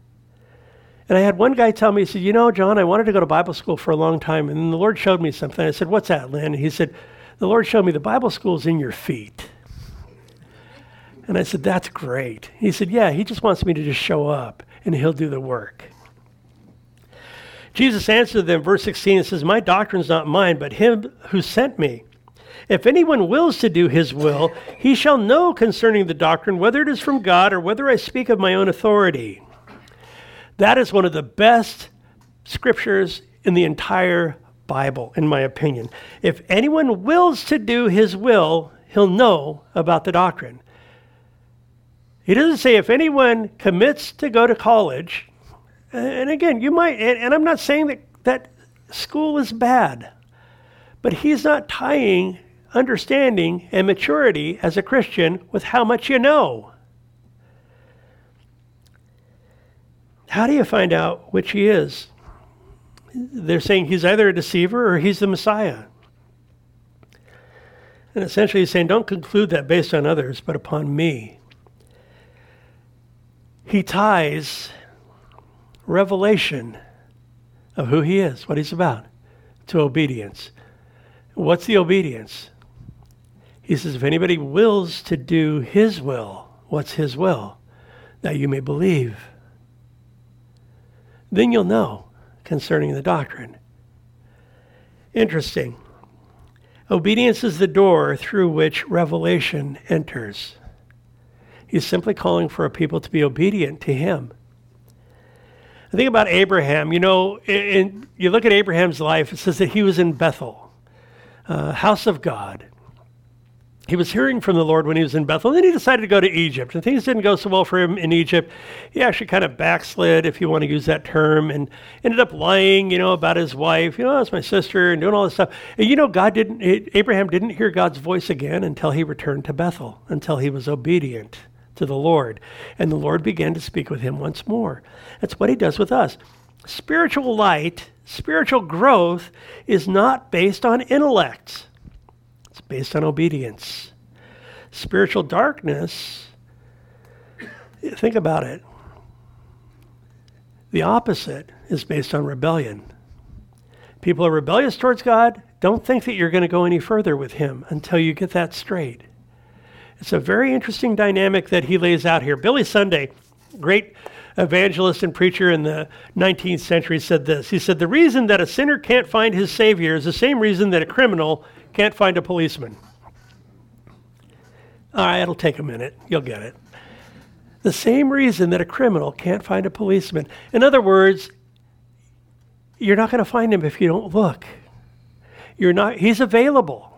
And I had one guy tell me, he said, you know, John, I wanted to go to Bible school for a long time. And the Lord showed me something. I said, what's that, Lynn? And he said, the Lord showed me the Bible school is in your feet. And I said, That's great. He said, Yeah, he just wants me to just show up and he'll do the work. Jesus answered them, verse 16, and says, My doctrine's not mine, but him who sent me. If anyone wills to do his will, he shall know concerning the doctrine whether it is from God or whether I speak of my own authority. That is one of the best scriptures in the entire Bible, in my opinion. If anyone wills to do his will, he'll know about the doctrine. He doesn't say if anyone commits to go to college, and again, you might, and, I'm not saying that, that school is bad, but he's not tying understanding and maturity as a Christian with how much you know. How do you find out which he is? They're saying he's either a deceiver or he's the Messiah. And essentially, he's saying, don't conclude that based on others, but upon me. He ties revelation of who he is, what he's about, to obedience. What's the obedience? He says, if anybody wills to do his will, what's his will? That you may believe. Then you'll know concerning the doctrine. Interesting. Obedience is the door through which revelation enters. He's simply calling for a people to be obedient to him. I think about Abraham. You know, in, you look at Abraham's life, it says that he was in Bethel, uh, house of God he was hearing from the Lord when he was in Bethel. And then he decided to go to Egypt. And things didn't go so well for him in Egypt. He actually kind of backslid, if you want to use that term, and ended up lying, you know, about his wife. You know, that's my sister, and doing all this stuff. And you know, God didn't, Abraham didn't hear God's voice again until he returned to Bethel, until he was obedient to the Lord. And the Lord began to speak with him once more. That's what he does with us. Spiritual light, spiritual growth is not based on intellect it's based on obedience. Spiritual darkness, think about it. The opposite is based on rebellion. People are rebellious towards God. Don't think that you're going to go any further with Him until you get that straight. It's a very interesting dynamic that he lays out here. Billy Sunday, great evangelist and preacher in the 19th century, said this. He said, The reason that a sinner can't find his Savior is the same reason that a criminal can't find a policeman. All right, it'll take a minute. You'll get it. The same reason that a criminal can't find a policeman. In other words, you're not going to find him if you don't look. You're not, he's available.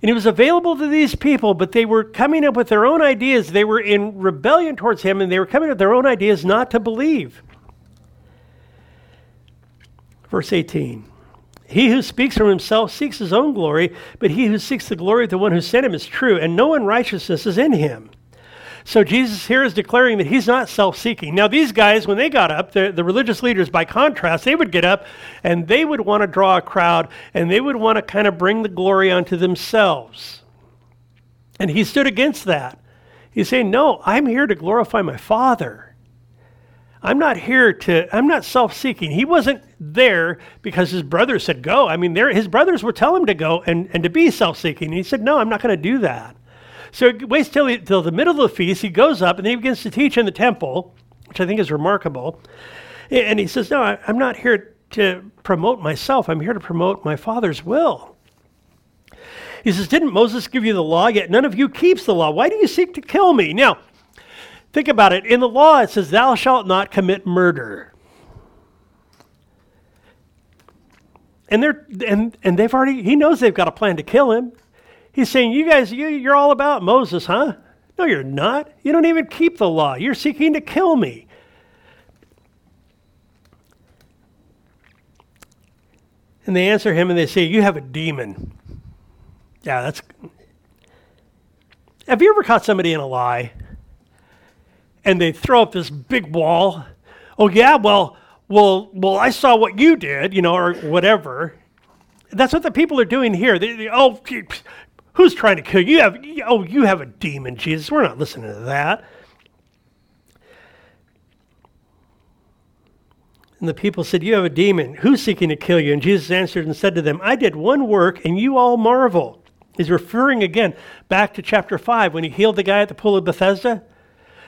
And he was available to these people, but they were coming up with their own ideas. They were in rebellion towards him, and they were coming up with their own ideas not to believe. Verse 18 he who speaks from himself seeks his own glory, but he who seeks the glory of the one who sent him is true, and no unrighteousness is in him. So Jesus here is declaring that he's not self-seeking. Now these guys, when they got up, the, the religious leaders, by contrast, they would get up and they would want to draw a crowd and they would want to kind of bring the glory onto themselves. And he stood against that. He's saying, no, I'm here to glorify my Father. I'm not here to, I'm not self seeking. He wasn't there because his brothers said go. I mean, his brothers would tell him to go and, and to be self seeking. He said, no, I'm not going to do that. So he waits till, he, till the middle of the feast. He goes up and he begins to teach in the temple, which I think is remarkable. And he says, no, I, I'm not here to promote myself. I'm here to promote my Father's will. He says, Didn't Moses give you the law? Yet none of you keeps the law. Why do you seek to kill me? Now, Think about it. In the law, it says, Thou shalt not commit murder. And they're and and they've already he knows they've got a plan to kill him. He's saying, You guys, you, you're all about Moses, huh? No, you're not. You don't even keep the law. You're seeking to kill me. And they answer him and they say, You have a demon. Yeah, that's. Have you ever caught somebody in a lie? and they throw up this big wall. Oh yeah, well, well, well, I saw what you did, you know, or whatever. That's what the people are doing here. They, they, oh, who's trying to kill you? you? Have oh, you have a demon, Jesus. We're not listening to that. And the people said, You have a demon. Who's seeking to kill you? And Jesus answered and said to them, I did one work, and you all marvel. He's referring again back to chapter 5 when he healed the guy at the pool of Bethesda.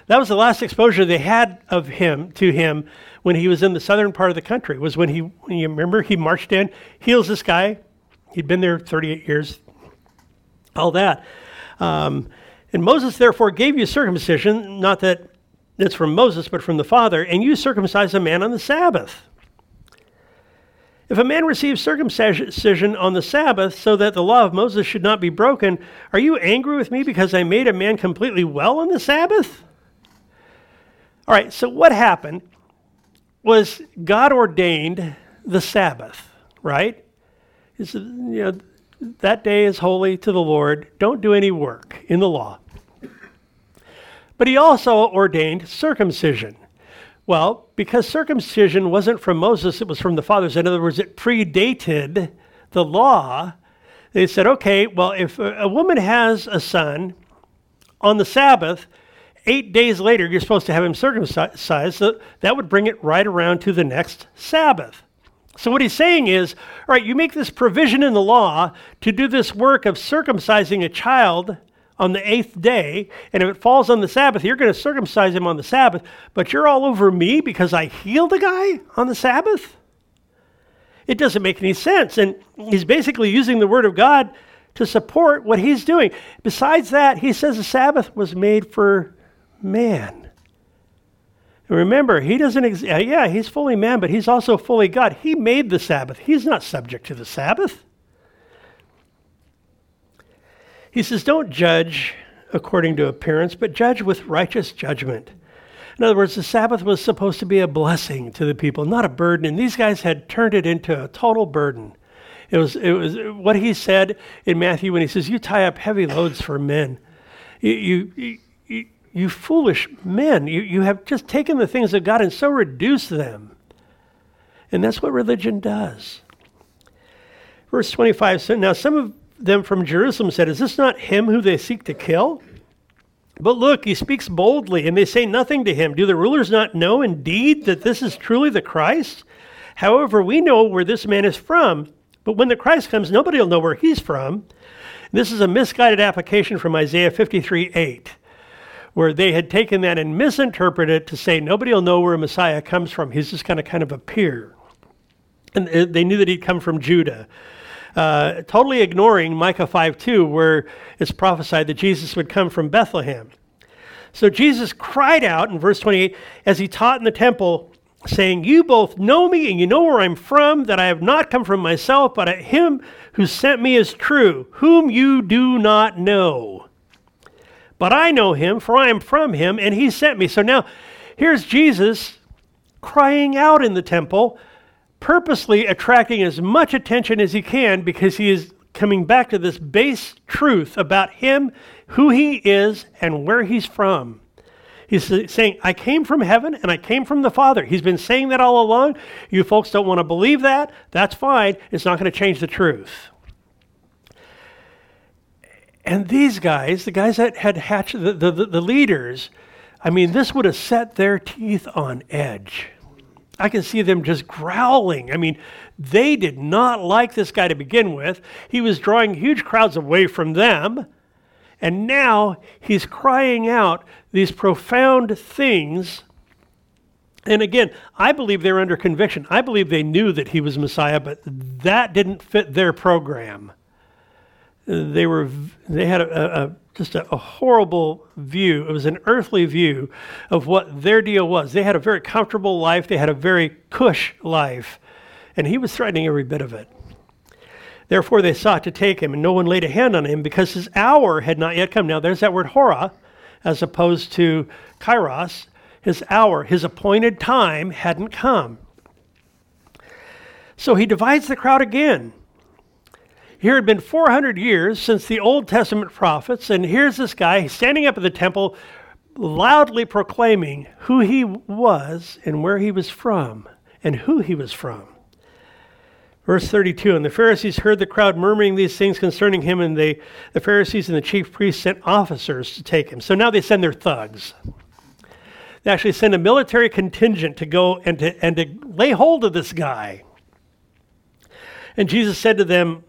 That was the last exposure they had of him to him when he was in the southern part of the country. Was when he, when you remember, he marched in, heals this guy. He'd been there 38 years. All that. Um, and Moses therefore gave you circumcision, not that it's from Moses, but from the Father, and you circumcise a man on the Sabbath. If a man receives circumcision on the Sabbath so that the law of Moses should not be broken, are you angry with me because I made a man completely well on the Sabbath? All right, so what happened was God ordained the Sabbath, right? It's, you know, that day is holy to the Lord. Don't do any work in the law. But he also ordained circumcision. Well, because circumcision wasn't from Moses, it was from the fathers. In other words, it predated the law. They said, okay, well, if a woman has a son on the Sabbath, eight days later, you're supposed to have him circumcised. So that would bring it right around to the next Sabbath. So, what he's saying is, all right, you make this provision in the law to do this work of circumcising a child on the eighth day, and if it falls on the Sabbath, you're going to circumcise him on the Sabbath, but you're all over me because I healed a guy on the Sabbath? It doesn't make any sense. And he's basically using the Word of God to support what he's doing. Besides that, he says the Sabbath was made for man. Remember, he doesn't, ex- yeah, he's fully man, but he's also fully God. He made the Sabbath, he's not subject to the Sabbath. He says, Don't judge according to appearance, but judge with righteous judgment. In other words, the Sabbath was supposed to be a blessing to the people, not a burden. And these guys had turned it into a total burden. It was, it was what he said in Matthew when he says, You tie up heavy loads for men. You, you, you, foolish men, you, you have just taken the things of God and so reduced them. And that's what religion does. Verse 25 so Now, some of them from Jerusalem said, Is this not him who they seek to kill? But look, he speaks boldly, and they say nothing to him. Do the rulers not know indeed that this is truly the Christ? However, we know where this man is from, but when the Christ comes, nobody will know where he's from. This is a misguided application from Isaiah 53 8, where they had taken that and misinterpreted it to say nobody will know where Messiah comes from. He's just going to kind of appear. And they knew that he'd come from Judah uh, totally ignoring Micah 5 2, where it's prophesied that Jesus would come from Bethlehem. So Jesus cried out in verse 28 as he taught in the temple, saying, You both know me and you know where I'm from, that I have not come from myself, but at him who sent me is true, whom you do not know. But I know him, for I am from him, and he sent me. So now here's Jesus crying out in the temple purposely attracting as much attention as he can because he is coming back to this base truth about him, who he is, and where he's from. He's saying, I came from heaven and I came from the Father. He's been saying that all along. You folks don't want to believe that. That's fine. It's not going to change the truth. And these guys, the guys that had hatched, the, the, the leaders, I mean, this would have set their teeth on edge. I can see them just growling. I mean, they did not like this guy to begin with. He was drawing huge crowds away from them. And now he's crying out these profound things. And again, I believe they're under conviction. I believe they knew that he was Messiah, but that didn't fit their program. They were they had a, a just a, a, horrible view. It was an earthly view of what their deal was. They had a very comfortable life, they had a very cush life, and he was threatening every bit of it. Therefore, they sought to take him, and no one laid a hand on him because his hour had not yet come. Now, there's that word hora, as opposed to kairos. His hour, his appointed time hadn't come. So he divides the crowd again. Here had been 400 years since the Old Testament prophets, and here's this guy standing up at the temple, loudly proclaiming who he was and where he was from and who he was from. Verse 32 And the Pharisees heard the crowd murmuring these things concerning him, and they, the Pharisees and the chief priests sent officers to take him. So now they send their thugs. They actually send a military contingent to go and to, and to lay hold of this guy. And Jesus said to them,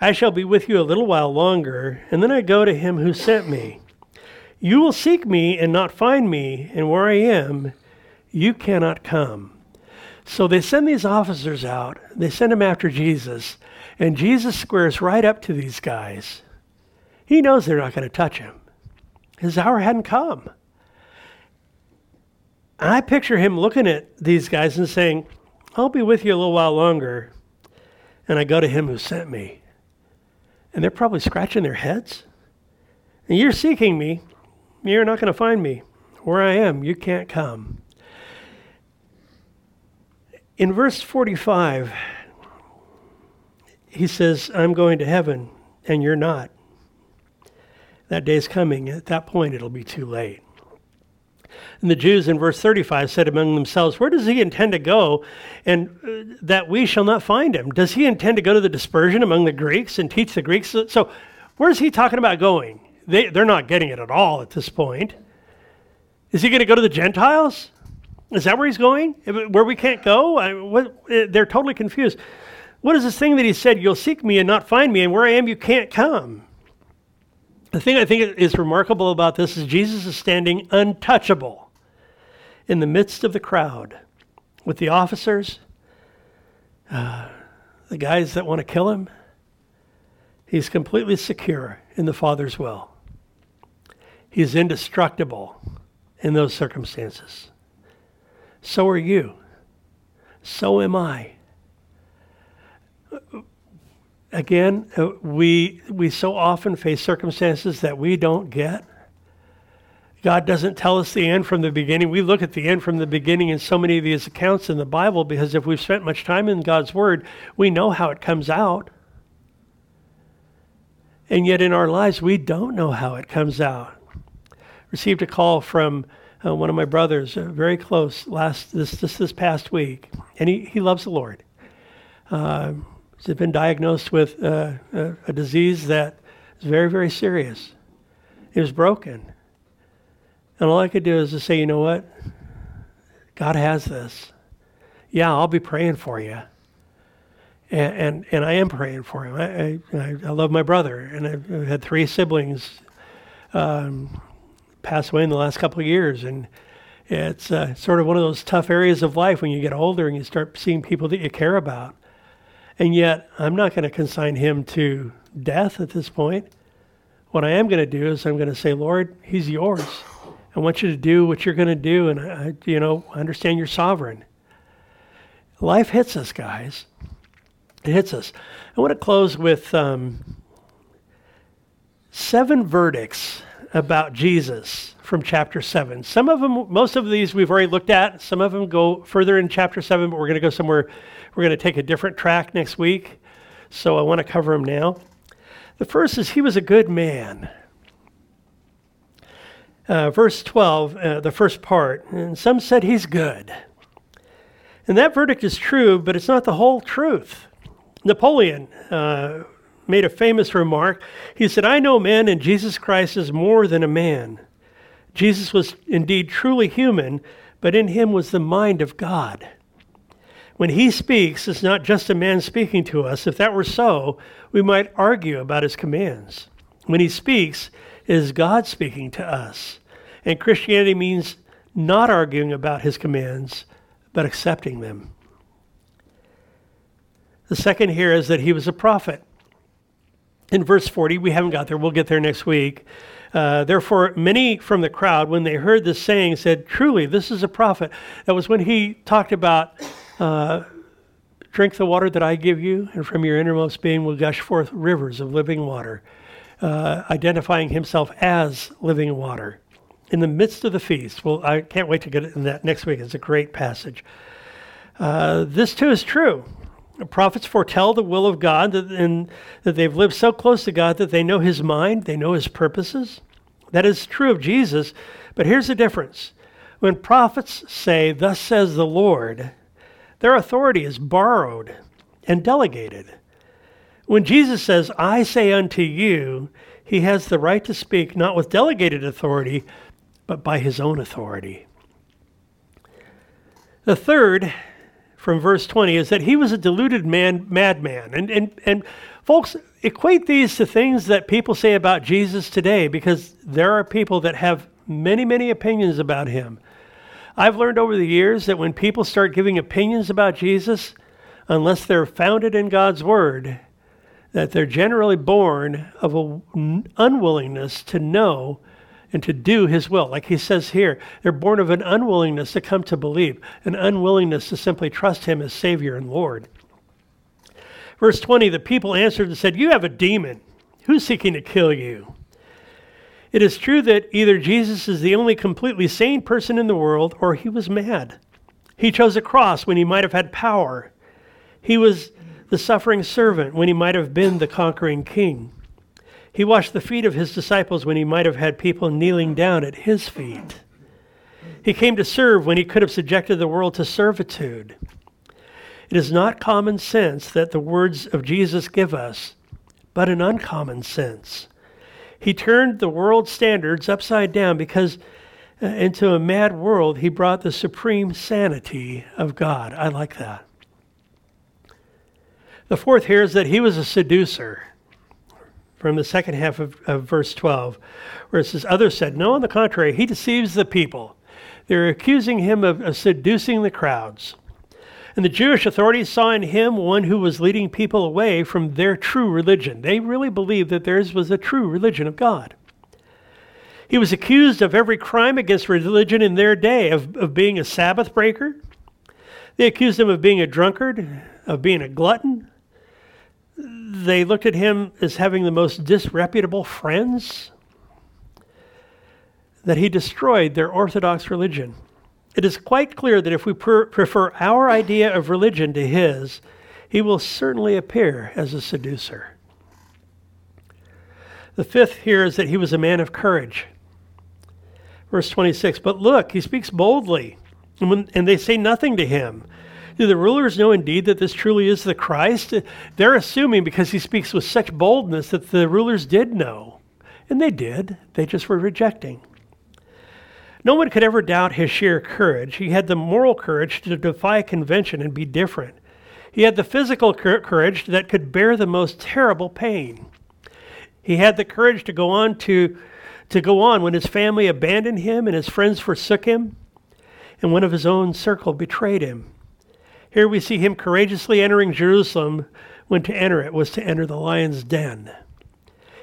I shall be with you a little while longer, and then I go to him who sent me. You will seek me and not find me, and where I am, you cannot come. So they send these officers out. They send them after Jesus, and Jesus squares right up to these guys. He knows they're not going to touch him. His hour hadn't come. I picture him looking at these guys and saying, I'll be with you a little while longer. And I go to him who sent me. And they're probably scratching their heads. And you're seeking me. You're not going to find me. Where I am, you can't come. In verse 45, he says, I'm going to heaven, and you're not. That day's coming. At that point, it'll be too late. And the Jews in verse 35 said among themselves, Where does he intend to go, and uh, that we shall not find him? Does he intend to go to the dispersion among the Greeks and teach the Greeks? So, where's he talking about going? They, they're not getting it at all at this point. Is he going to go to the Gentiles? Is that where he's going? Where we can't go? I, what, uh, they're totally confused. What is this thing that he said, You'll seek me and not find me, and where I am, you can't come? The thing I think is remarkable about this is Jesus is standing untouchable in the midst of the crowd with the officers, uh, the guys that want to kill him. He's completely secure in the Father's will. He's indestructible in those circumstances. So are you. So am I again, uh, we, we so often face circumstances that we don't get. God doesn't tell us the end from the beginning. We look at the end from the beginning in so many of these accounts in the Bible because if we've spent much time in God's Word, we know how it comes out. And yet in our lives, we don't know how it comes out. Received a call from uh, one of my brothers, uh, very close, last this, this, this past week, and he, he loves the Lord. Uh, He's been diagnosed with uh, a, a, disease that is very, very serious. He was broken. And all I could do is to say, you know what? God has this. Yeah, I'll be praying for you. And, and, and I am praying for him. I, I, I love my brother, and I've, I've had three siblings um, pass away in the last couple of years. And it's uh, sort of one of those tough areas of life when you get older and you start seeing people that you care about and yet, I'm not going to consign him to death at this point. What I am going to do is I'm going to say, Lord, he's yours. I want you to do what you're going to do, and I, you know, understand you're sovereign. Life hits us, guys. It hits us. I want to close with um, seven verdicts about Jesus from chapter 7. Some of them, most of these we've already looked at. Some of them go further in chapter 7, but we're going to go somewhere we're going to take a different track next week, so I want to cover them now. The first is he was a good man. Uh, verse 12, uh, the first part, and some said he's good. And that verdict is true, but it's not the whole truth. Napoleon uh, made a famous remark. He said, I know man, and Jesus Christ is more than a man. Jesus was indeed truly human, but in him was the mind of God. When he speaks, it's not just a man speaking to us. If that were so, we might argue about his commands. When he speaks, it is God speaking to us. And Christianity means not arguing about his commands, but accepting them. The second here is that he was a prophet. In verse 40, we haven't got there, we'll get there next week. Uh, therefore, many from the crowd, when they heard this saying, said, Truly, this is a prophet. That was when he talked about uh, drink the water that I give you, and from your innermost being will gush forth rivers of living water, uh, identifying himself as living water. In the midst of the feast, well, I can't wait to get in that next week. It's a great passage. Uh, this too is true. Prophets foretell the will of God that, and that they've lived so close to God that they know his mind, they know his purposes. That is true of Jesus, but here's the difference. When prophets say, Thus says the Lord, their authority is borrowed and delegated. When Jesus says, I say unto you, he has the right to speak not with delegated authority, but by his own authority. The third from verse 20 is that he was a deluded man, madman. And, and, and folks, equate these to things that people say about Jesus today because there are people that have many, many opinions about him. I've learned over the years that when people start giving opinions about Jesus, unless they're founded in God's word, that they're generally born of an unwillingness to know and to do his will. Like he says here, they're born of an unwillingness to come to believe, an unwillingness to simply trust him as Savior and Lord. Verse 20 the people answered and said, You have a demon. Who's seeking to kill you? It is true that either Jesus is the only completely sane person in the world or he was mad. He chose a cross when he might have had power. He was the suffering servant when he might have been the conquering king. He washed the feet of his disciples when he might have had people kneeling down at his feet. He came to serve when he could have subjected the world to servitude. It is not common sense that the words of Jesus give us, but an uncommon sense. He turned the world's standards upside down because uh, into a mad world, he brought the supreme sanity of God. I like that. The fourth here is that he was a seducer from the second half of, of verse 12, where it says, Others said, No, on the contrary, he deceives the people. They're accusing him of, of seducing the crowds. And the Jewish authorities saw in him one who was leading people away from their true religion. They really believed that theirs was the true religion of God. He was accused of every crime against religion in their day, of, of being a Sabbath breaker. They accused him of being a drunkard, of being a glutton, they looked at him as having the most disreputable friends, that he destroyed their orthodox religion. It is quite clear that if we per- prefer our idea of religion to his, he will certainly appear as a seducer. The fifth here is that he was a man of courage. Verse 26 But look, he speaks boldly, and, when, and they say nothing to him. Do the rulers know indeed that this truly is the Christ? They're assuming because he speaks with such boldness that the rulers did know. And they did, they just were rejecting. No one could ever doubt his sheer courage. He had the moral courage to defy convention and be different. He had the physical courage that could bear the most terrible pain. He had the courage to go on to, to go on when his family abandoned him and his friends forsook him, and one of his own circle betrayed him. Here we see him courageously entering Jerusalem when to enter it was to enter the lion's den.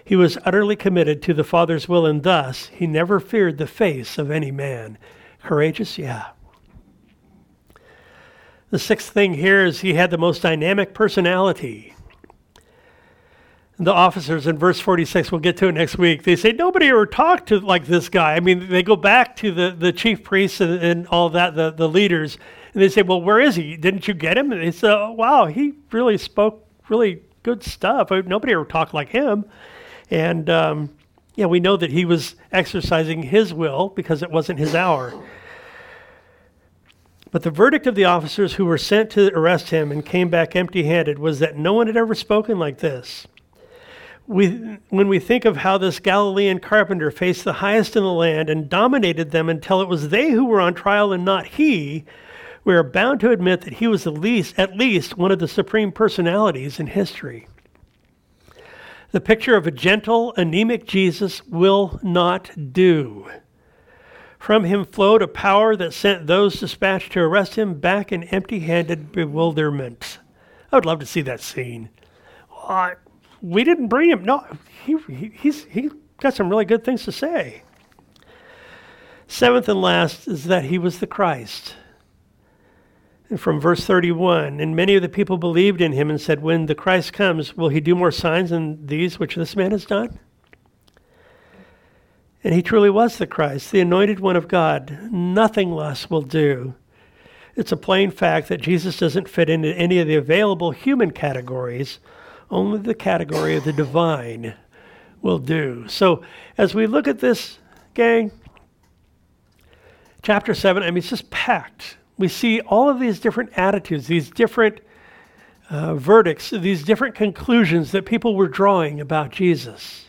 He was utterly committed to the Father's will, and thus he never feared the face of any man. Courageous? Yeah. The sixth thing here is he had the most dynamic personality. The officers in verse 46, we'll get to it next week, they say, Nobody ever talked to like this guy. I mean, they go back to the, the chief priests and, and all that, the, the leaders, and they say, Well, where is he? Didn't you get him? And they say, oh, Wow, he really spoke really good stuff. Nobody ever talked like him. And um, yeah, we know that he was exercising his will because it wasn't his hour. But the verdict of the officers who were sent to arrest him and came back empty handed was that no one had ever spoken like this. We, when we think of how this Galilean carpenter faced the highest in the land and dominated them until it was they who were on trial and not he, we are bound to admit that he was at least, at least one of the supreme personalities in history. The picture of a gentle, anemic Jesus will not do. From him flowed a power that sent those dispatched to arrest him back in empty handed bewilderment. I would love to see that scene. Uh, we didn't bring him. No, he, he, he's, he got some really good things to say. Seventh and last is that he was the Christ from verse 31 And many of the people believed in him and said, When the Christ comes, will he do more signs than these which this man has done? And he truly was the Christ, the anointed one of God. Nothing less will do. It's a plain fact that Jesus doesn't fit into any of the available human categories, only the category of the divine will do. So as we look at this, gang, chapter 7, I mean, it's just packed we see all of these different attitudes, these different uh, verdicts, these different conclusions that people were drawing about Jesus.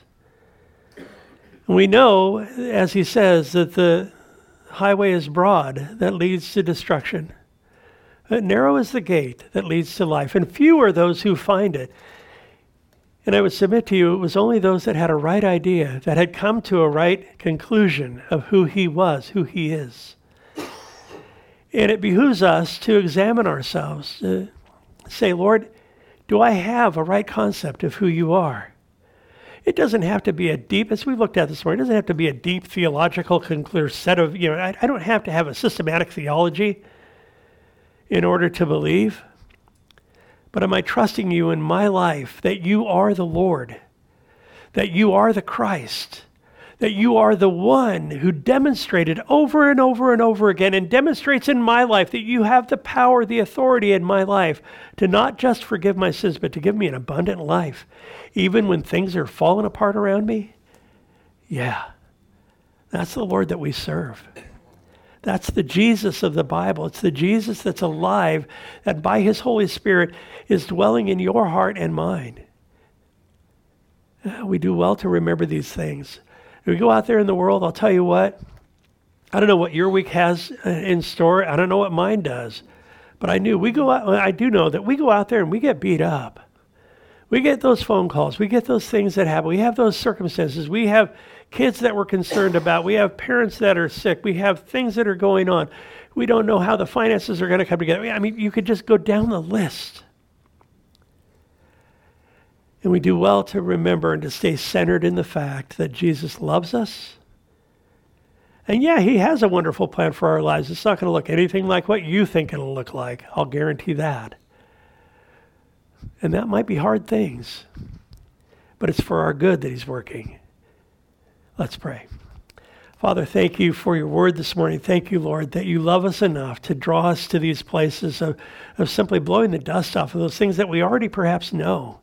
We know, as he says, that the highway is broad that leads to destruction, Uh, narrow is the gate that leads to life, and few are those who find it. And I would submit to you, it was only those that had a right idea, that had come to a right conclusion of who he was, who he is. And it behooves us to examine ourselves, to say, Lord, do I have a right concept of who you are? It doesn't have to be a deep, as we've looked at this morning, it doesn't have to be a deep theological, clear set of, you know, I, I don't have to have a systematic theology in order to believe. But am I trusting you in my life that you are the Lord, that you are the Christ, that you are the one who demonstrated over and over and over again and demonstrates in my life that you have the power, the authority in my life to not just forgive my sins, but to give me an abundant life, even when things are falling apart around me? Yeah, that's the Lord that we serve. That's the Jesus of the Bible. It's the Jesus that's alive, that by his Holy Spirit is dwelling in your heart and mind. Uh, we do well to remember these things. We go out there in the world, I'll tell you what, I don't know what your week has in store. I don't know what mine does. But I knew we go out, I do know that we go out there and we get beat up. We get those phone calls. We get those things that happen. We have those circumstances. We have kids that we're concerned about. We have parents that are sick. We have things that are going on. We don't know how the finances are going to come together. I mean, you could just go down the list. And we do well to remember and to stay centered in the fact that Jesus loves us. And yeah, he has a wonderful plan for our lives. It's not going to look anything like what you think it'll look like. I'll guarantee that. And that might be hard things, but it's for our good that he's working. Let's pray. Father, thank you for your word this morning. Thank you, Lord, that you love us enough to draw us to these places of, of simply blowing the dust off of those things that we already perhaps know.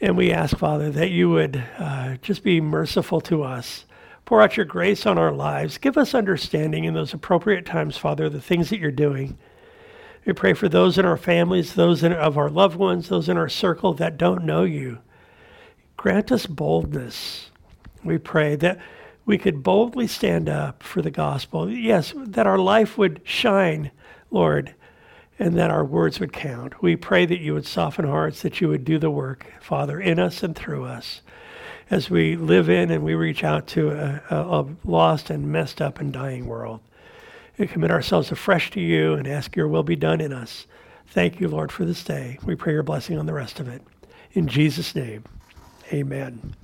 And we ask, Father, that you would uh, just be merciful to us. Pour out your grace on our lives. Give us understanding in those appropriate times, Father, the things that you're doing. We pray for those in our families, those in, of our loved ones, those in our circle that don't know you. Grant us boldness we pray that we could boldly stand up for the gospel. Yes, that our life would shine, Lord, and that our words would count. We pray that you would soften hearts, that you would do the work, Father, in us and through us as we live in and we reach out to a, a, a lost and messed up and dying world. We commit ourselves afresh to you and ask your will be done in us. Thank you, Lord, for this day. We pray your blessing on the rest of it. In Jesus' name, amen.